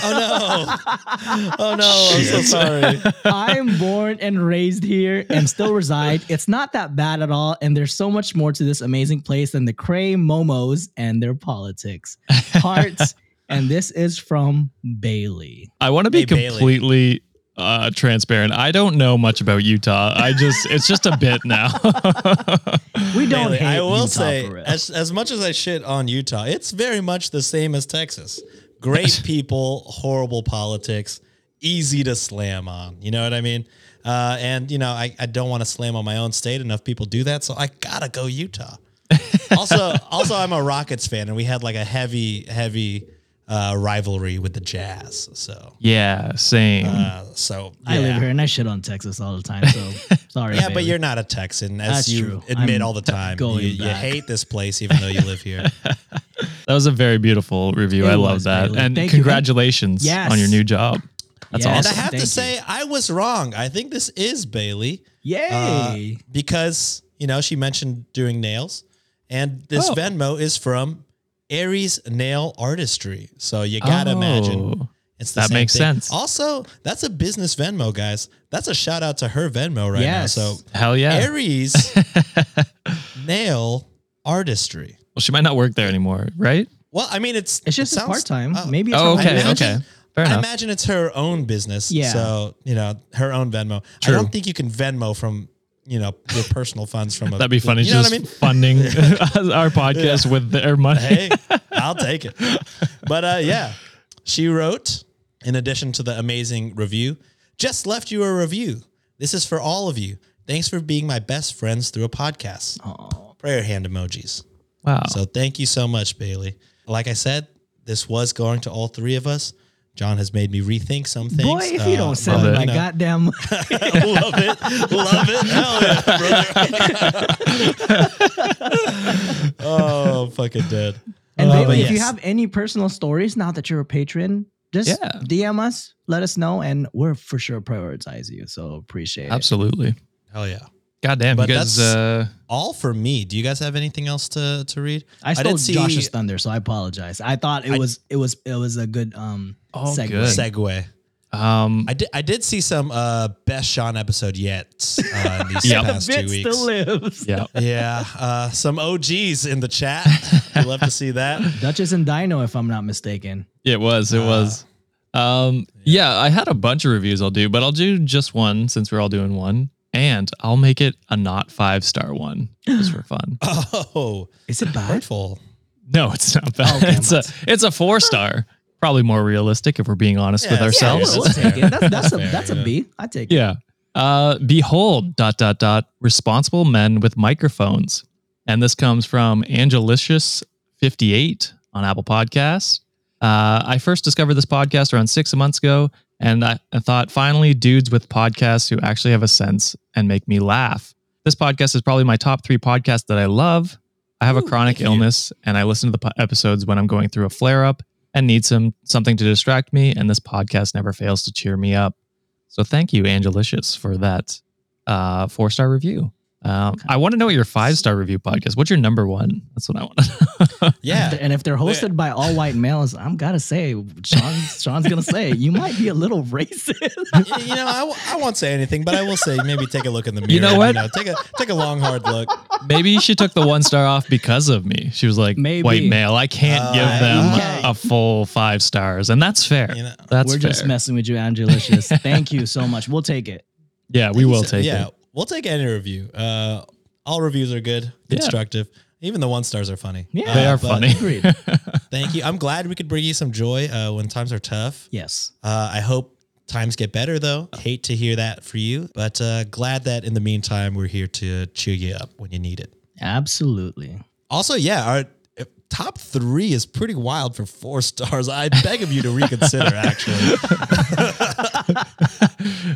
Oh no. (laughs) Oh no. I'm so sorry. I'm born and raised here and still reside. It's not that bad at all. And there's so much more to this amazing place than the Cray Momos and their politics. (laughs) Hearts. and this is from Bailey. I want to be Hey, Bailey. Completely uh, transparent. I don't know much about Utah. I just, it's just a bit now. (laughs) We don't Bailey, hate I will Utah say, as as much as I shit on Utah, it's very much the same as Texas. Great (laughs) people, horrible politics, easy to slam on. You know what I mean? Uh, and you know, I, I don't want to slam on my own state. Enough people do that, so I gotta go Utah. (laughs) also, also, I'm a Rockets fan, and we had like a heavy, heavy uh, rivalry with the Jazz. So, yeah, same. uh, so I live here and I shit on Texas all the time. So (laughs) sorry. Yeah, but you're not a Texan, as That's you true. admit I'm all the (laughs) time. going You, you hate this place, even though you live here. (laughs) that was a very beautiful review. It I love that. Bailey. And Thank congratulations Yes. on your new job. That's Yes. And I have Thank to you. say, I was wrong. I think this is Bailey. Yay! Uh, because you know she mentioned doing nails, and this Oh. Venmo is from Aries Nail Artistry. So you gotta imagine Oh. it's the That same makes thing. sense. Also, that's a business Venmo, guys. That's a shout out to her Venmo right Yes. now. So Hell yeah. Aries (laughs) Nail Artistry. well, she might not work there anymore, right? Well, I mean, it's it's just it a part time. oh, Maybe it's Oh, her okay, own imagine- business. okay. Fair I enough. imagine it's her own business. Yeah. So, you know, her own Venmo. True. I don't think you can Venmo from, you know, your personal funds from (laughs) a That'd be funny. You know just I mean? (laughs) funding (laughs) our podcast with their money. hey, I'll take it. But uh, yeah, she wrote, in addition to the amazing review, just left you a review. This is for all of you. Thanks for being my best friends through a podcast. Prayer hand emojis. Wow. So thank you so much, Bailey. Like I said, this was going to all three of us. John has made me rethink some things. Boy, if you uh, don't send me it. my you know, goddamn, (laughs) love it, love it, hell yeah, brother. (laughs) oh, fucking dead. and Uh, Bailey, but if you have any personal stories now that you're a patron, just Yeah. DM us, let us know, and we're for sure prioritize you. So appreciate it. Absolutely. hell yeah. God damn, But you guys. that's- Uh, All for me. Do you guys have anything else to to read? I stole did see- Josh's thunder, so I apologize. I thought it I- was it was it was a good um Oh, segue. good. Segue. um, I did. I did see some uh, best Sean episode yet uh, in (laughs) these Yep. past two weeks. still lives. yeah. (laughs) Yeah, uh, some OGs in the chat. (laughs) We'd love to see that. Duchess and Dino, if I'm not mistaken. It was. It was. Um, yeah. I had a bunch of reviews I'll do, but I'll do just one since we're all doing one, and I'll make it a not five star one just for fun. (gasps) Oh, Is it bad? hurtful. No, it's not bad. Okay, it's a it's a four star. Probably more realistic if we're being honest Yeah, with yeah, Yeah, ourselves. we'll, we'll take it. That's, that's a fair, that's yeah. a B. I take it. Yeah. Uh, behold, dot, dot, dot, responsible men with microphones. And this comes from Angelicious58 on Apple Podcasts. Uh, I first discovered this podcast around six months ago, and I, I thought finally dudes with podcasts who actually have a sense and make me laugh. This podcast is probably my top three podcasts that I love. I have a chronic thank you. illness, and I listen to the po- episodes when I'm going through a flare up and need some something to distract me. And this podcast never fails to cheer me up. So thank you, Angelicious, for that uh, four star review. Um, I want to know what your five star review podcast. What's your number one? That's what I want to (laughs) know. Yeah, And if they're hosted by all white males, I'm gotta say, Sean, Sean's gonna say you might be a little racist. You know, I, I won't say anything, but I will say maybe take a look in the mirror. You know what? take a take a long hard look. Maybe she took the one star off because of me. She was like, Maybe. white male. I can't Uh, give them okay. a full five stars. And that's fair. You know, that's We're fair. just messing with you, Angelicious. (laughs) Thank you so much. We'll take it. yeah, we will take yeah, it. we'll take any review. Uh, all reviews are good, Yeah. Constructive. Even the one stars are funny. Yeah. They Uh, are but funny. Agreed. (laughs) Thank you. I'm glad we could bring you some joy uh, when times are tough. Yes. Uh, I hope times get better though. Hate to hear that for you, but uh, glad that in the meantime we're here to cheer you up when you need it. Absolutely. Also, yeah, our uh, top three is pretty wild for four (laughs) stars. I beg of you to reconsider. Actually, (laughs)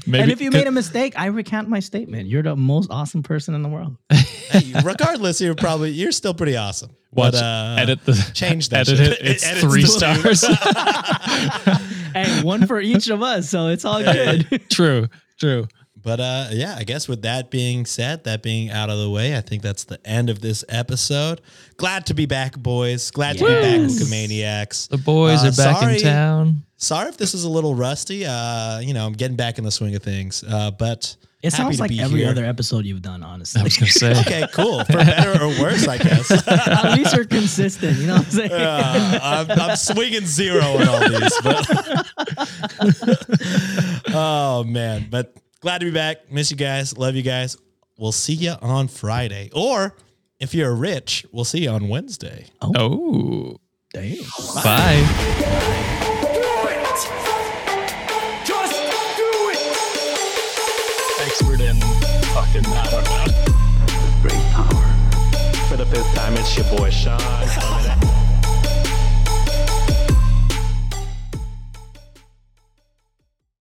Maybe and if you made a mistake, I recant my statement. You're the most awesome person in the world. (laughs) Hey, regardless, you're probably you're still pretty awesome. watch, But, uh, edit the change that (laughs) Edit shit. it. It's Edit three stars. (laughs) hey, one for each of us, so it's all good. true. True. But uh, yeah, I guess with that being said, that being out of the way, I think that's the end of this episode. Glad to be back, boys. Glad to be back, Yes. Wikimaniacs. The boys Uh, are back sorry- in town. Sorry if this is a little rusty. Uh, you know, I'm getting back in the swing of things. Uh, but It happy sounds to like be every here. other episode you've done, honestly. I was going to say. Okay, cool. For better or worse, I guess. (laughs) At least you're consistent. You know what I'm saying? Uh, I'm, I'm swinging zero in all these, but (laughs) (laughs) oh man! But glad to be back. Miss you guys. Love you guys. We'll see you on Friday, or if you're rich, we'll see you on Wednesday. Oh. oh. Damn. Bye. Expert in fucking, I don't know. Great power. For the fifth time, it's your boy Sean. coming at-